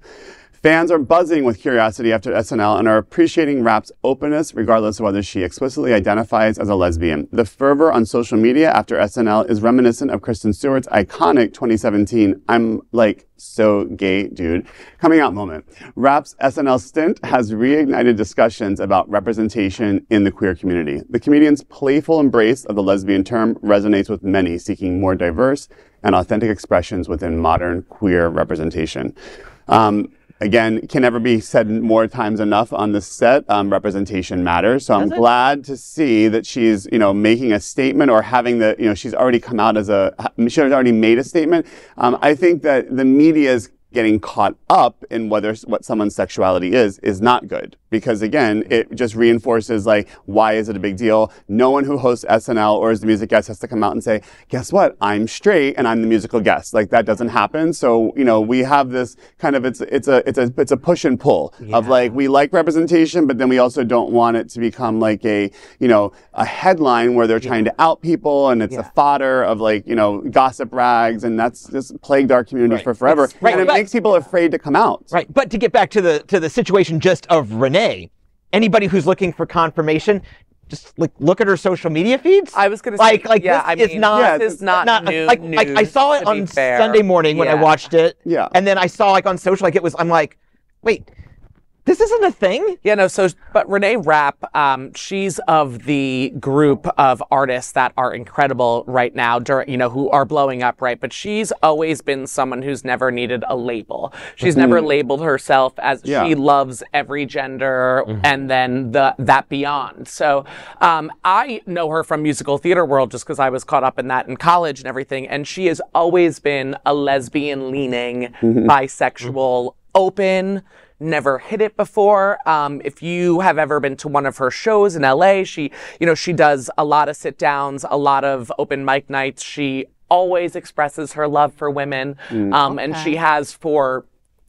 S5: Fans are buzzing with curiosity after SNL and are appreciating Rapp's openness regardless of whether she explicitly identifies as a lesbian. The fervor on social media after SNL is reminiscent of Kristen Stewart's iconic 2017 I'm like so gay dude coming out moment. Rapp's SNL stint has reignited discussions about representation in the queer community. The comedian's playful embrace of the lesbian term resonates with many seeking more diverse and authentic expressions within modern queer representation. Um, again, can never be said more times enough on this set. Um, representation matters. So I'm glad to see that she's, you know, making a statement or having the, you know, she's already come out as a, she has already made a statement. Um, I think that the media is getting caught up in whether what someone's sexuality is is not good. Because again it just reinforces like why is it a big deal? No one who hosts snl or is the music guest has to come out and say guess what? I'm straight and i'm the musical guest. Like that doesn't happen. So you know we have this kind of it's it's a it's a it's a push and pull of like we like representation but then we also don't want it to become like a you know a headline where they're trying to out people and it's a fodder of like you know gossip rags and that's just plagued our community for forever
S1: right,
S5: and it
S1: but-
S5: makes people afraid to come out
S1: Right. But to get back to the to the situation just of Renee, anybody who's looking for confirmation, just like look at her social media feeds.
S4: I was gonna say,
S1: like like
S4: yeah,
S1: this
S4: I
S1: is
S4: mean,
S1: not
S4: this is not new
S1: like, like I saw it on. Sunday morning when I watched it.
S5: Yeah.
S1: And then I saw like on social like it was I'm like, wait, this isn't a thing.
S4: Yeah, no. So, but Renee Rapp, um, she's of the group of artists that are incredible right now, during, you know, who are blowing up, right? But she's always been someone who's never needed a label. She's never labeled herself as
S5: Yeah.
S4: she loves every gender and then the that beyond. So, um, I know her from musical theater world just because I was caught up in that in college and everything. And she has always been a lesbian leaning, bisexual, open never hit it before. Um, if you have ever been to one of her shows in LA, she, you know, she does a lot of sit downs, a lot of open mic nights. She always expresses her love for women, um, and she has for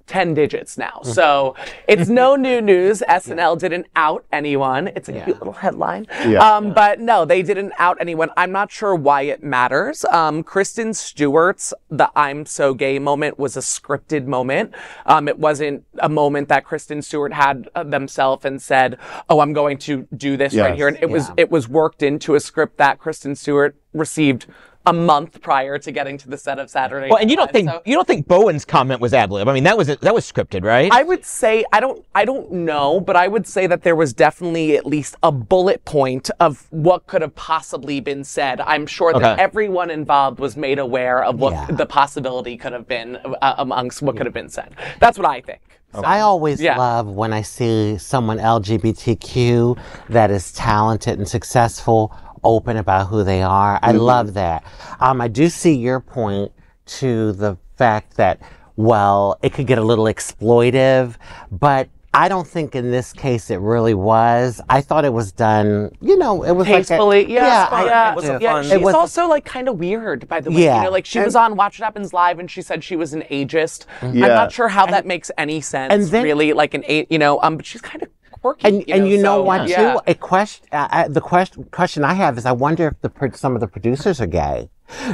S4: 10 digits now. So it's no [LAUGHS] new news. SNL didn't out anyone. It's a cute little headline.
S5: Yeah.
S4: Um, but no, they didn't out anyone. I'm not sure why it matters. Um, Kristen Stewart's The I'm So Gay moment was a scripted moment. Um, it wasn't a moment that Kristen Stewart had uh, themselves and said, oh, I'm going to do this right here. And it was, it was worked into a script that Kristen Stewart received a month prior to getting to the set of Saturday.
S1: Well, and you don't think
S4: So-
S1: you don't think Bowen's comment was ad lib. I mean, that was that was scripted, right?
S4: I would say I don't I don't know, but I would say that there was definitely at least a bullet point of what could have possibly been said. I'm sure that
S1: Okay.
S4: everyone involved was made aware of what
S3: Yeah.
S4: the possibility could have been uh, amongst what could have been said. That's what I think. So-
S3: I always
S4: Yeah.
S3: love when I see someone LGBTQ that is talented and successful, open about who they are. I love that. Um, I do see your point to the fact that, well, it could get a little exploitive, but I don't think in this case it really was. I thought it was done, you know, it was
S4: Tastefully,
S3: like a,
S4: yeah,
S3: I-
S4: yeah,
S2: It was
S4: yeah.
S2: fun-
S4: She's
S3: It was-
S4: also like kind of weird, by the way.
S3: Yeah.
S4: You know, like she was on Watch What Happens Live, and she said she was an ageist.
S5: Yeah.
S4: I'm not sure how that makes any sense.
S3: and then-
S4: really, like an eight, you know, um, but she's kind of
S3: And and you know what
S4: yeah.
S3: too? A question. Uh, uh, the question question I have is, I wonder if the some of the producers are gay,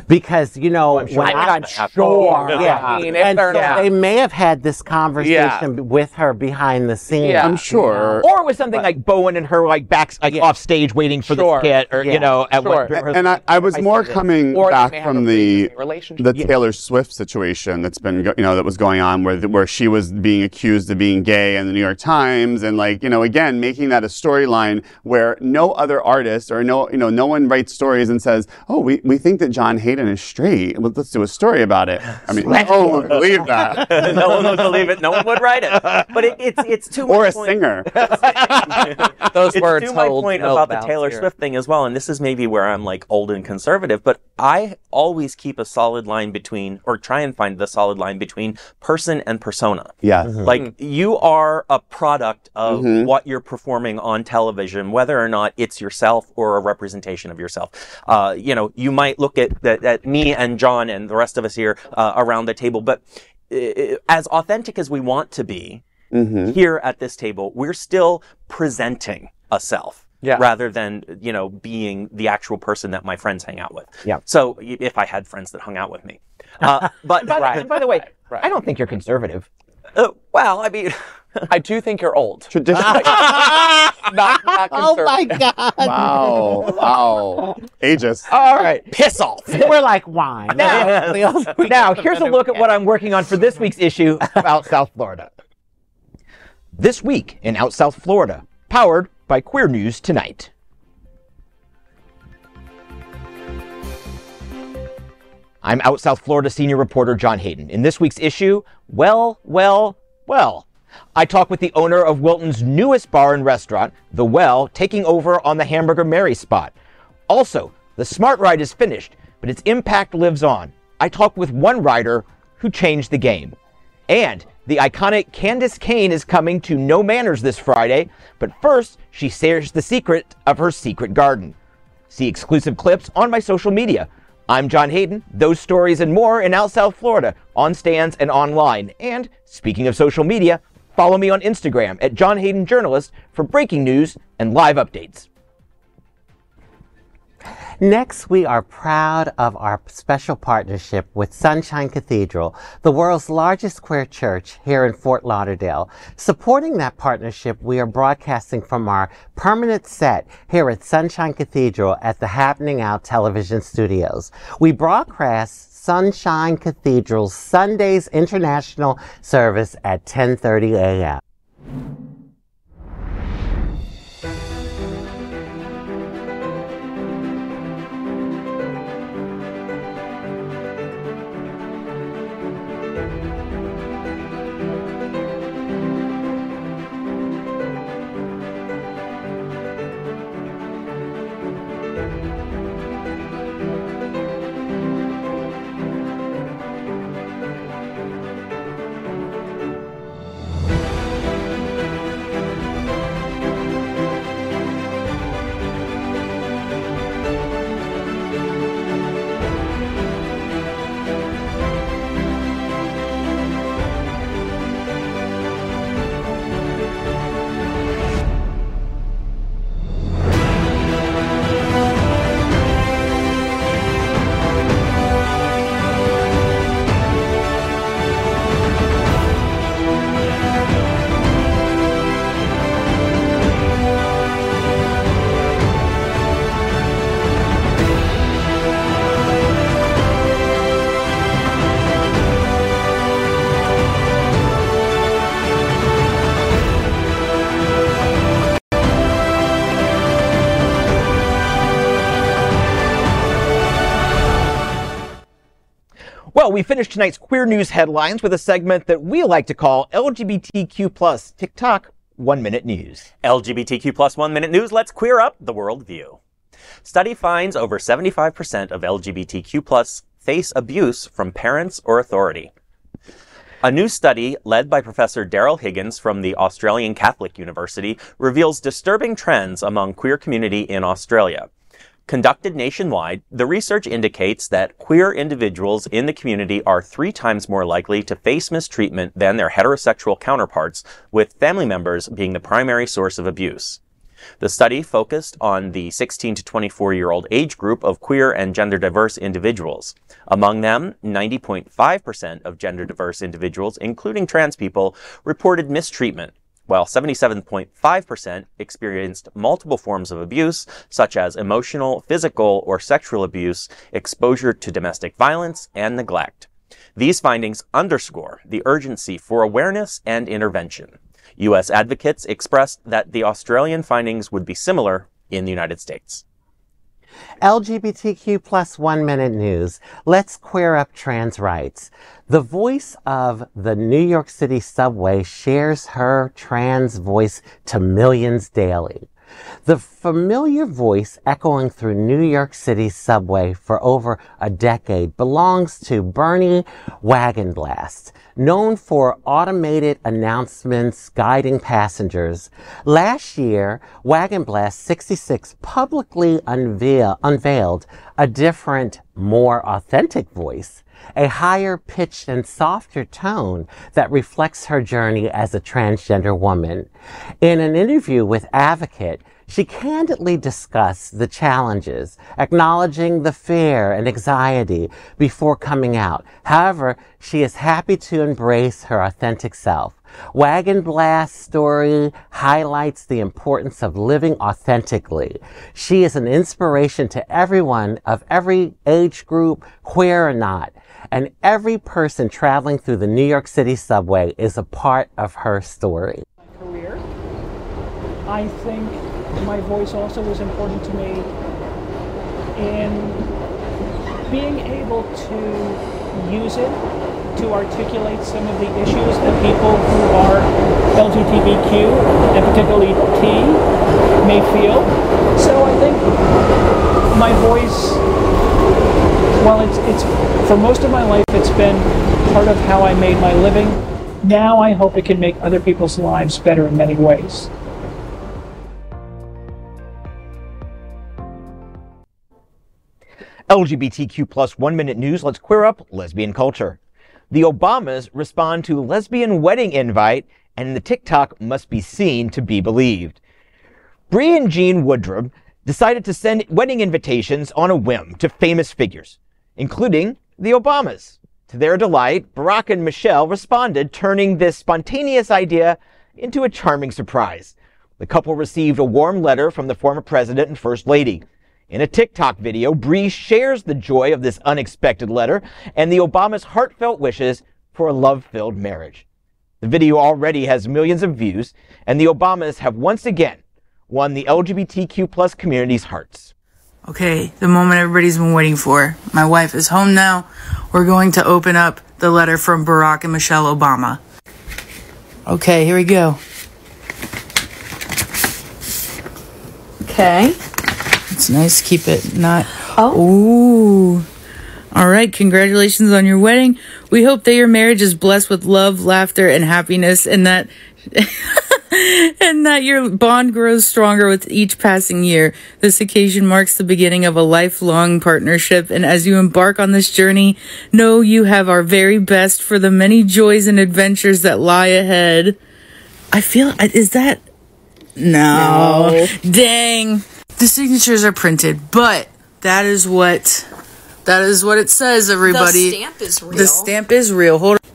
S3: because you know when
S4: I mean, I'm
S3: Sure.
S4: sure.
S3: Yeah.
S4: I mean,
S3: and
S4: they're
S3: so
S4: not-
S3: they may have had this conversation with her behind the scenes.
S4: Yeah.
S5: I'm sure.
S1: or it was something like Bowen and her like back like off stage waiting for
S4: Sure.
S1: the skit, or
S3: Yeah.
S1: you know, at
S4: Sure.
S1: what,
S5: and I, I was more coming
S4: Or
S5: back from the
S4: relationship.
S5: the Taylor Swift situation that's been you know that was going on where where she was being accused of being gay in the New York Times and like you know again making that a storyline where no other artist or no you know no one writes stories and says oh we, we think that John Hayden is straight. Well, let's do a story about it. I mean, no one would believe that. [LAUGHS]
S2: no one would believe it. No one would write it. But it, it's it's too much.
S5: or
S2: my
S5: a
S2: point.
S5: singer. [LAUGHS]
S4: Those
S2: it's
S4: words
S2: to my
S4: hold
S2: point
S4: no
S2: about the
S4: bounds
S2: Taylor
S4: here.
S2: Swift thing as well, and this is maybe where I'm like old and conservative, but I always keep a solid line between, or try and find the solid line between person and persona.
S5: Yeah. Mm-hmm. Mm-hmm.
S2: Like you are a product of mm-hmm. what you're performing on television, whether or not it's yourself or a representation of yourself. Uh, you know, you might look at, at, at me and John and the rest of us here uh, around the table, but uh, as authentic as we want to be here at this table, we're still presenting a self.
S4: Yeah.
S2: Rather than, you know, being the actual person that my friends hang out with.
S1: Yeah.
S2: So if I had friends that hung out with me. Uh, [LAUGHS] but,
S1: By,
S4: Right.
S1: by the way,
S4: Right.
S1: I don't think you're conservative.
S2: uh, well, I mean, [LAUGHS]
S4: I do think you're old.
S5: Tradition. [LAUGHS]
S4: Not, not [LAUGHS]
S3: Oh my. God.
S5: wow. Wow. Ageist.
S1: All right.
S2: piss off.
S3: We're like wine.
S1: Now, [LAUGHS] now, here's a look at what I'm working on for this week's issue about South Florida. This week in Out South Florida, powered by Queer News Tonight. I'm Out South Florida senior reporter John Hayden. In this week's issue, well, well, well. I talk with the owner of Wilton's newest bar and restaurant, The Well, taking over on the Hamburger Mary spot. Also, the Smart Ride is finished, but its impact lives on. I talk with one rider who changed the game. And the iconic Candace Kane is coming to No Manners this Friday, but first, she shares the secret of her secret garden. See exclusive clips on my social media. I'm John Hayden. Those stories and more in Out South Florida, on stands and online. And speaking of social media, follow me on Instagram at John Hayden Journalist for breaking news and live updates.
S3: Next, we are proud of our special partnership with Sunshine Cathedral, the world's largest queer church here in Fort Lauderdale. Supporting that partnership, we are broadcasting from our permanent set here at Sunshine Cathedral at the Happening Out television studios. We broadcast Sunshine Cathedral's Sunday's International service at 10:30 a.m.
S1: Well, we finished tonight's queer news headlines with a segment that we like to call LGBTQ plus TikTok one minute news.
S2: LGBTQ plus one minute news. Let's queer up the world view. Study finds over 75% of LGBTQ plus face abuse from parents or authority. A new study led by Professor Daryl Higgins from the Australian Catholic University reveals disturbing trends among queer community in Australia. Conducted nationwide, the research indicates that queer individuals in the community are three times more likely to face mistreatment than their heterosexual counterparts, with family members being the primary source of abuse. The study focused on the 16 to 24 year old age group of queer and gender diverse individuals. Among them, 90.5% of gender diverse individuals, including trans people, reported mistreatment, while 77.5% experienced multiple forms of abuse, such as emotional, physical, or sexual abuse, exposure to domestic violence, and neglect. These findings underscore the urgency for awareness and intervention. U.S. advocates expressed that the Australian findings would be similar in the United States.
S3: LGBTQ plus one minute news. Let's queer up trans rights. The voice of the New York City subway shares her trans voice to millions daily. The familiar voice echoing through New York City's subway for over a decade belongs to Bernie Wagenblast, known for automated announcements guiding passengers. Last year, Wagenblast 66 publicly unveil, unveiled a different, more authentic voice a higher pitched and softer tone that reflects her journey as a transgender woman. In an interview with Advocate, she candidly discussed the challenges, acknowledging the fear and anxiety before coming out. However, she is happy to embrace her authentic self. Wagenblast's story highlights the importance of living authentically. She is an inspiration to everyone of every age group, queer or not. And every person traveling through the New York City subway is a part of her story.
S8: My career. I think my voice also was important to me in being able to use it to articulate some of the issues that people who are LGBTQ and particularly T may feel. So I think my voice, while it's it's for most of my life it's been part of how I made my living. Now I hope it can make other people's lives better in many ways.
S1: LGBTQ plus one minute news. Let's queer up lesbian culture. The Obamas respond to lesbian wedding invite, and the TikTok must be seen to be believed. Bree and Jean Woodruff decided to send wedding invitations on a whim to famous figures, including the Obamas. To their delight, Barack and Michelle responded, turning this spontaneous idea into a charming surprise. The couple received a warm letter from the former president and first lady. In a TikTok video, Bree shares the joy of this unexpected letter and the Obamas' heartfelt wishes for a love-filled marriage. The video already has millions of views, and the Obamas have once again won the LGBTQ plus community's hearts.
S9: Okay, the moment everybody's been waiting for. My wife is home now. We're going to open up the letter from Barack and Michelle Obama. Okay, here we go. Okay. It's nice. Keep it not. Oh. Ooh. All right. Congratulations on your wedding. We hope that your marriage is blessed with love, laughter, and happiness, and that. [LAUGHS] and that your bond grows stronger with each passing year. This occasion marks the beginning of a lifelong partnership, and as you embark on this journey, know you have our very best for the many joys and adventures that lie ahead. I feel, is that. No. Dang. The signatures are printed, but that is what. That is what it says, everybody.
S10: The stamp is real.
S9: The stamp is real. Hold on.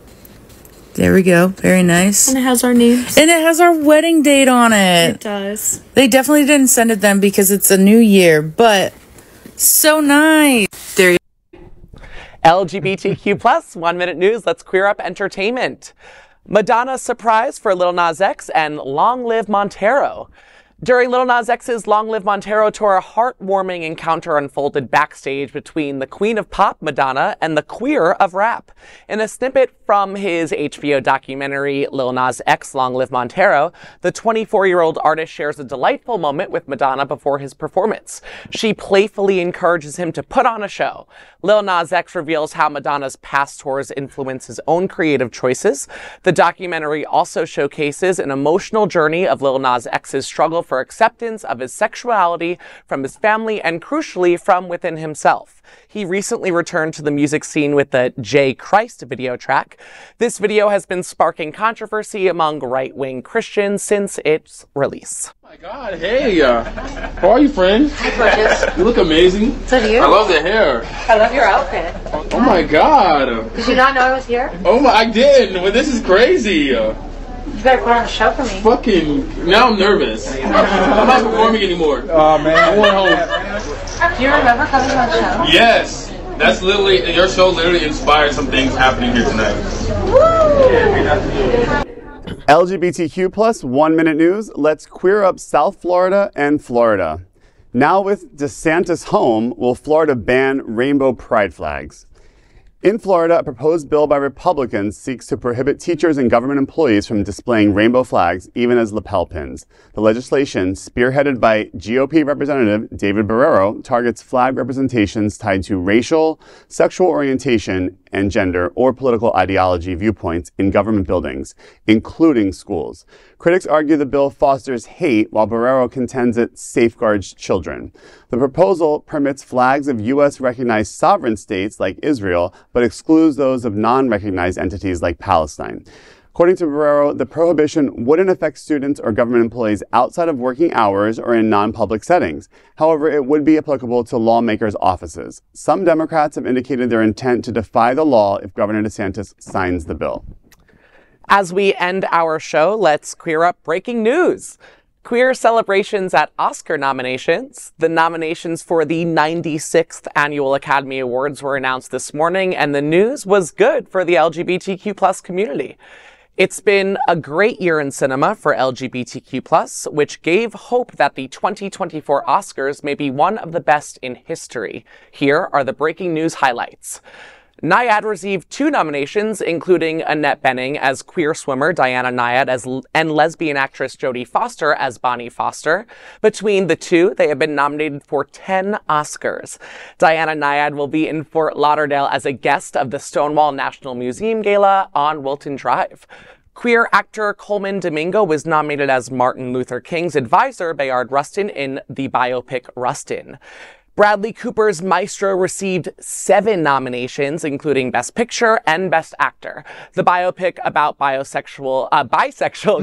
S9: There we go. Very nice.
S10: And it has our names.
S9: And it has our wedding date on it.
S10: It does.
S9: They definitely didn't send it then because it's a new year, but so nice. There you
S4: LGBTQ plus one minute news. Let's queer up entertainment. Madonna's surprise for Lil Nas X and Long Live Montero. During Lil Nas X's Long Live Montero tour, a heartwarming encounter unfolded backstage between the queen of pop, Madonna, and the queer of rap. In a snippet from his HBO documentary, Lil Nas X Long Live Montero, the 24-year-old artist shares a delightful moment with Madonna before his performance. She playfully encourages him to put on a show. Lil Nas X reveals how Madonna's past tours influence his own creative choices. The documentary also showcases an emotional journey of Lil Nas X's struggle for acceptance of his sexuality from his family and crucially from within himself. He recently returned to the music scene with the J. Christ video track. This video has been sparking controversy among right-wing Christians since its release.
S11: Oh my God, hey, uh, how are you, friend?
S10: Hi, gorgeous.
S11: You look amazing.
S10: So do you.
S11: I love the hair.
S10: I love your outfit.
S11: Oh my God.
S10: Did you not know I was here?
S11: Oh my, I didn't. Well, this is crazy. Uh,
S10: You better put on a show for me.
S11: fucking, now I'm nervous. I'm not performing anymore. Oh man. I went home.
S10: Do you remember coming to my show?
S11: Yes. That's literally, your show literally inspired some things happening here tonight.
S5: LGBTQ plus one minute news. Let's queer up South Florida and Florida. Now, with DeSantis home, will Florida ban rainbow pride flags? In Florida, a proposed bill by Republicans seeks to prohibit teachers and government employees from displaying rainbow flags, even as lapel pins. The legislation, spearheaded by GOP Representative David Borrero, targets flag representations tied to racial, sexual orientation, and gender or political ideology viewpoints in government buildings, including schools. Critics argue the bill fosters hate, while Borrero contends it safeguards children. The proposal permits flags of U.S. recognized sovereign states like Israel, but excludes those of non recognized entities like Palestine. According to Borrero, the prohibition wouldn't affect students or government employees outside of working hours or in non-public settings. However, it would be applicable to lawmakers' offices. Some Democrats have indicated their intent to defy the law if Governor DeSantis signs the bill.
S4: As we end our show, let's queer up breaking news. Queer celebrations at Oscar nominations. The nominations for the 96th Annual Academy Awards were announced this morning, and the news was good for the LGBTQ plus community. It's been a great year in cinema for LGBTQ+, which gave hope that the 2024 Oscars may be one of the best in history. Here are the breaking news highlights. Nyad received two nominations, including Annette Bening as queer swimmer Diana Nyad as, and lesbian actress Jodie Foster as Bonnie Foster. Between the two, they have been nominated for 10 Oscars. Diana Nyad will be in Fort Lauderdale as a guest of the Stonewall National Museum Gala on Wilton Drive. Queer actor Colman Domingo was nominated as Martin Luther King's advisor, Bayard Rustin, in the biopic Rustin. Bradley Cooper's Maestro received seven nominations, including Best Picture and Best Actor. The biopic about bisexual, uh, bisexual,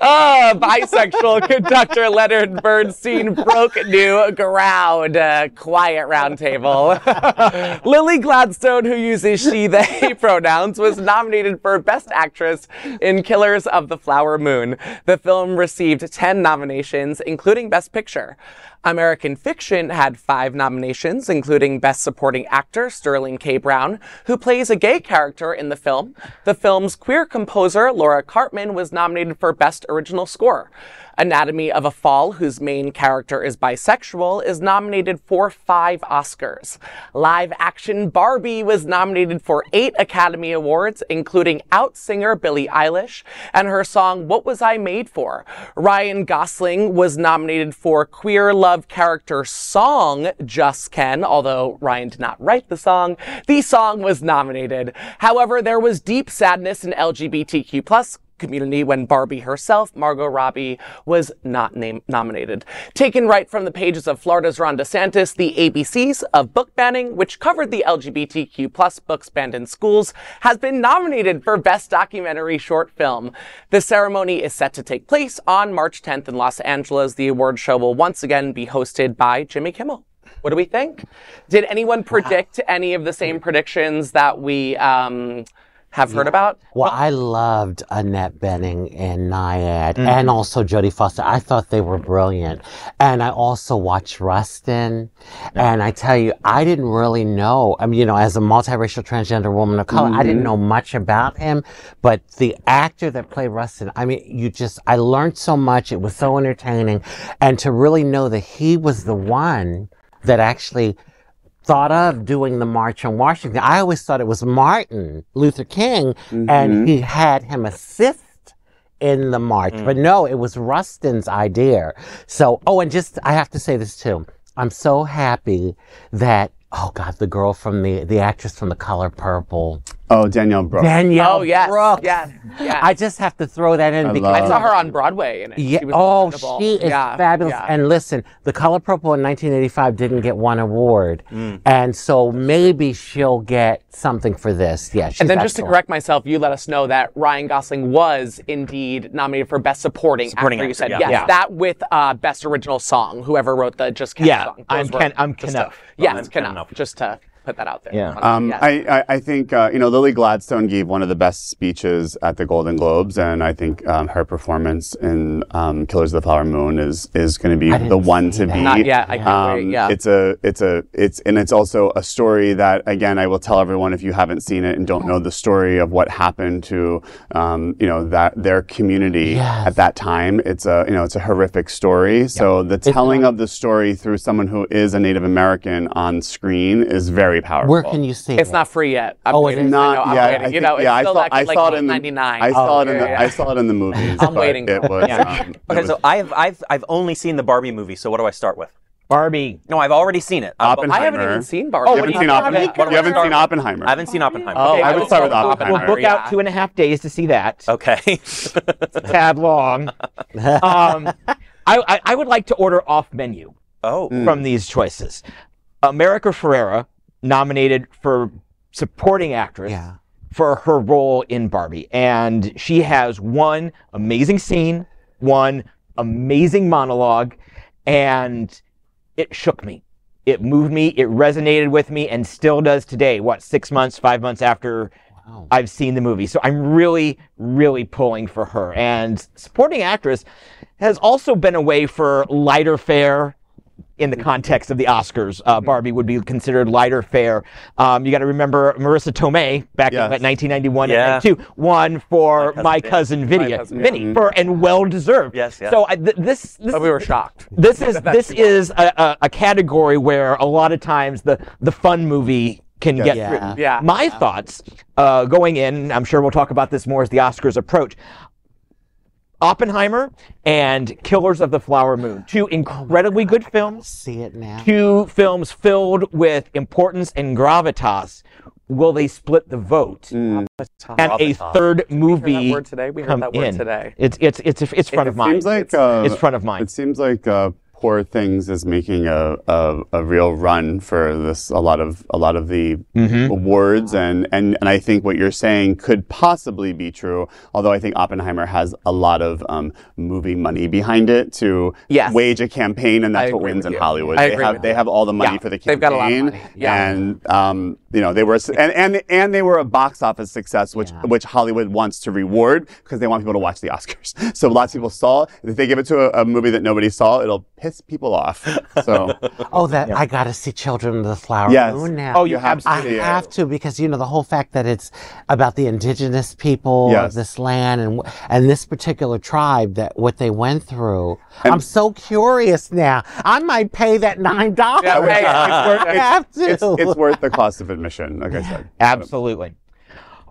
S4: uh, [LAUGHS] bisexual conductor Leonard Bernstein broke new ground. Uh, quiet roundtable. [LAUGHS] Lily Gladstone, who uses she, they [LAUGHS] pronouns, was nominated for Best Actress in Killers of the Flower Moon. The film received 10 nominations, including Best Picture. American Fiction had five nominations, including Best Supporting Actor Sterling K. Brown, who plays a gay character in the film. The film's queer composer Laura Karpman was nominated for Best Original Score. Anatomy of a Fall, whose main character is bisexual, is nominated for five Oscars. Live action Barbie was nominated for eight Academy Awards, including out singer Billie Eilish and her song What Was I Made For? Ryan Gosling was nominated for Queer Love Character Song Just Ken, although Ryan did not write the song. The song was nominated. However, there was deep sadness in LGBTQ plus community when Barbie herself, Margot Robbie, was not named nominated. Taken right from the pages of Florida's Ron DeSantis, the ABCs of book banning, which covered the LGBTQ plus books banned in schools, has been nominated for Best Documentary Short Film. The ceremony is set to take place on March 10th in Los Angeles. The award show will once again be hosted by Jimmy Kimmel. What do we think? Did anyone predict any of the same predictions that we um, have heard about?
S3: Well, I loved Annette Bening and Nyad
S4: Mm-hmm.
S3: and also Jodie Foster. I thought they were brilliant. And I also watched Rustin. And I tell you, I didn't really know. I mean, you know, as a multiracial transgender woman of color, I didn't
S4: Mm-hmm.
S3: know much about him. But the actor that played Rustin, I mean, you just, I learned so much. It was so entertaining. And to really know that he was the one that actually thought of doing the March on Washington. I always thought it was Martin Luther King and mm-hmm. he had him assist in the march. Mm. But no, it was Rustin's idea. So, oh, and just, I have to say this too. I'm so happy that, oh God, the girl from the, the actress from The Color Purple,
S5: Oh, Danielle Brooks.
S3: Danielle
S4: Oh, yes.
S3: Brooks.
S4: Yes. Yes.
S3: I just have to throw that in
S5: I
S3: because
S4: I saw her on Broadway in it.
S3: yeah.
S4: She was
S3: oh,
S4: incredible.
S3: she is
S4: Yeah,
S3: fabulous.
S4: yeah.
S3: And listen, The Color Purple in 1985 didn't get one award,
S4: Mm.
S3: and so maybe she'll get something for this. Yeah. She's
S4: and then just to correct myself, you let us know that Ryan Gosling was indeed nominated for Best Supporting,
S2: Supporting
S4: actor. You
S2: actor,
S4: said
S2: yeah.
S4: yes,
S1: Yeah.
S4: that with uh, Best Original Song. Whoever wrote the Just Ken
S1: Yeah,
S4: song.
S1: I'm
S4: Those were
S1: Ken- I'm
S4: just
S1: Kenough.
S4: to- Yes,
S2: I'm
S4: Kenough.
S2: Kenough.
S4: Just to put that out there.
S1: Yeah.
S5: Um,
S4: Yes.
S5: I, I, I think uh, you know Lily Gladstone gave one of the best speeches at the Golden Globes, and I think um, her performance in um, Killers of the Flower Moon is is going to be the one to be.
S4: Not yet. I can't wait. Yeah.
S5: It's a it's a it's and it's also a story that again I will tell everyone if you haven't seen it and don't know the story of what happened to um, you know that their community at that time. It's a you know it's a horrific story. So the telling of the story through someone who is a Native American on screen is very powerful.
S3: Where can you see it?
S4: it's
S3: it?
S4: not free yet. I'm
S3: Oh, it
S4: waiting.
S3: is
S4: I know,
S5: not
S4: I'm
S5: yeah,
S4: waiting.
S5: I
S4: you
S5: think-
S4: know, it's
S5: yeah, I saw,
S4: like,
S5: I
S4: like
S5: it in the
S4: 99.
S5: I saw
S4: Oh,
S5: it in the
S4: yeah,
S5: I saw it in the movies. [LAUGHS]
S4: I'm
S5: but
S4: waiting
S5: It was,
S2: Yeah.
S5: um, it
S2: Okay,
S5: was-
S2: so I've I've I've only seen the Barbie movie. So what do I start with?
S1: Barbie.
S2: No, I've already seen it. Uh,
S5: Oppenheimer.
S4: I haven't even seen Barbie.
S5: Oh, You haven't
S2: Oh,
S5: seen
S2: what you-
S5: Oppenheimer.
S2: what
S5: You haven't seen? Oppenheimer.
S2: I haven't seen Oppenheimer.
S4: Oh,
S5: I would start with
S4: we'll-
S5: Oppenheimer.
S1: We'll book
S4: Yeah.
S1: out two and a half days to see that.
S2: Okay.
S1: It's a tad long. um, I, I, I would like to order off menu
S2: oh.
S1: from these choices. America Ferrera nominated for supporting actress
S3: Yeah.
S1: for her role in Barbie, and she has one amazing scene, one amazing monologue, and it shook me. It moved me. It resonated with me, and still does today. What six months, five months after I've seen the movie. So I'm really, really pulling for her. And supporting actress has also been a way for lighter fare in the context of the Oscars. Uh, Barbie would be considered lighter fare. Um, you got to remember Marisa Tomei back in
S5: Yes.
S1: what, 1991
S2: Yeah.
S1: and 92 won for My Cousin, Vinny,
S4: My Cousin
S1: Vinny for and well deserved.
S2: Yes, yes.
S1: So I, th- this this
S4: we were shocked.
S1: this is [LAUGHS] this is a, a, category where a lot of times the the fun movie can get
S3: Yeah.
S1: through.
S4: Yeah.
S1: My thoughts uh, going in, I'm sure we'll talk about this more as the Oscars approach. Oppenheimer and Killers of the Flower Moon, two incredibly good films,
S3: See it now.
S1: two films filled with importance and gravitas. Will they split the vote? And a third movie
S4: word today? We heard
S1: come
S4: that word
S1: in.
S4: today.
S1: It's it's it's it's front of mind.
S5: It seems like uh,
S1: it's front of mind.
S5: It seems like uh, Poor Things is making a, a, a real run for this. A lot of a lot of the
S1: Mm-hmm.
S5: awards and, and and I think what you're saying could possibly be true. Although I think Oppenheimer has a lot of um, movie money behind it to
S4: Yes.
S5: wage a campaign, and
S4: I
S5: that's what wins in
S4: you.
S5: Hollywood.
S4: I
S5: they have they have all the money
S4: Yeah.
S5: for the campaign,
S4: They've got a lot of money. Yeah.
S5: and um, you know they were and and and they were a box office success, which which Hollywood wants to reward because they want people to watch the Oscars. [LAUGHS] So lots of people saw. If they give it to a, a movie that nobody saw, it'll piss people off. So [LAUGHS]
S3: Oh, that I got to see Children of the Flower
S5: Yes.
S3: Moon now.
S1: Oh, you
S5: have to
S3: I
S5: see
S3: have to because you know the whole fact that it's about the indigenous people
S5: Yes.
S3: of this land and and this particular tribe that what they went through. I'm so curious now. I might pay that nine dollars.
S4: Yeah, right. [LAUGHS]
S3: I
S5: it's,
S3: have to.
S5: it's, it's worth the cost of admission. Like I said,
S1: Absolutely.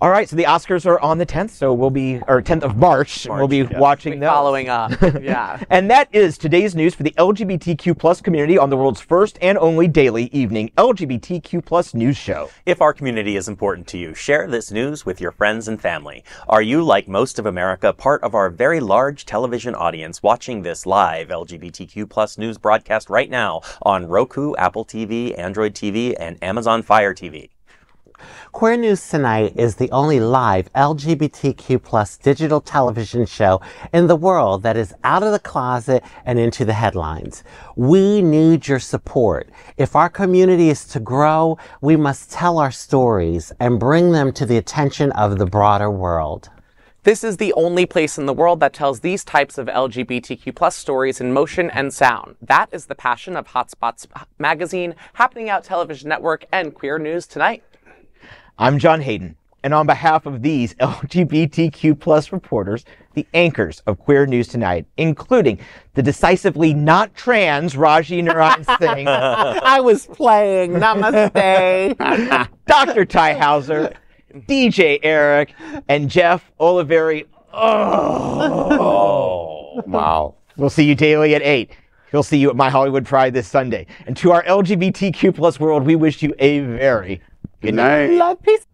S1: All right, so the Oscars are on the 10th, so we'll be, or 10th of March, we'll be watching those.
S4: Following up. [LAUGHS] Yeah.
S1: And that is today's news for the LGBTQ plus community on the world's first and only daily evening LGBTQ plus news show.
S2: If our community is important to you, share this news with your friends and family. Are you, like most of America, part of our very large television audience watching this live LGBTQ plus news broadcast right now on Roku, Apple TV, Android TV, and Amazon Fire TV?
S3: Queer News Tonight is the only live LGBTQ plus digital television show in the world that is out of the closet and into the headlines. We need your support. If our community is to grow, we must tell our stories and bring them to the attention of the broader world.
S4: This is the only place in the world that tells these types of LGBTQ plus stories in motion and sound. That is the passion of Hotspots Magazine, Happening Out Television Network, and Queer News Tonight.
S1: I'm John Hayden, and on behalf of these [LAUGHS] LGBTQ plus reporters, the anchors of Queer News Tonight, including the decisively not trans Rajee Naran [LAUGHS] Singh,
S3: I was playing, namaste. [LAUGHS]
S1: Dr. Tai Houser, DJ Eric, and Jeff Oliveri. Oh.
S5: wow.
S1: We'll see you daily at 8. We'll see you at My Hollywood Pride this Sunday. And to our LGBTQ plus world, we wish you a very
S5: Good night.
S3: Love, peace.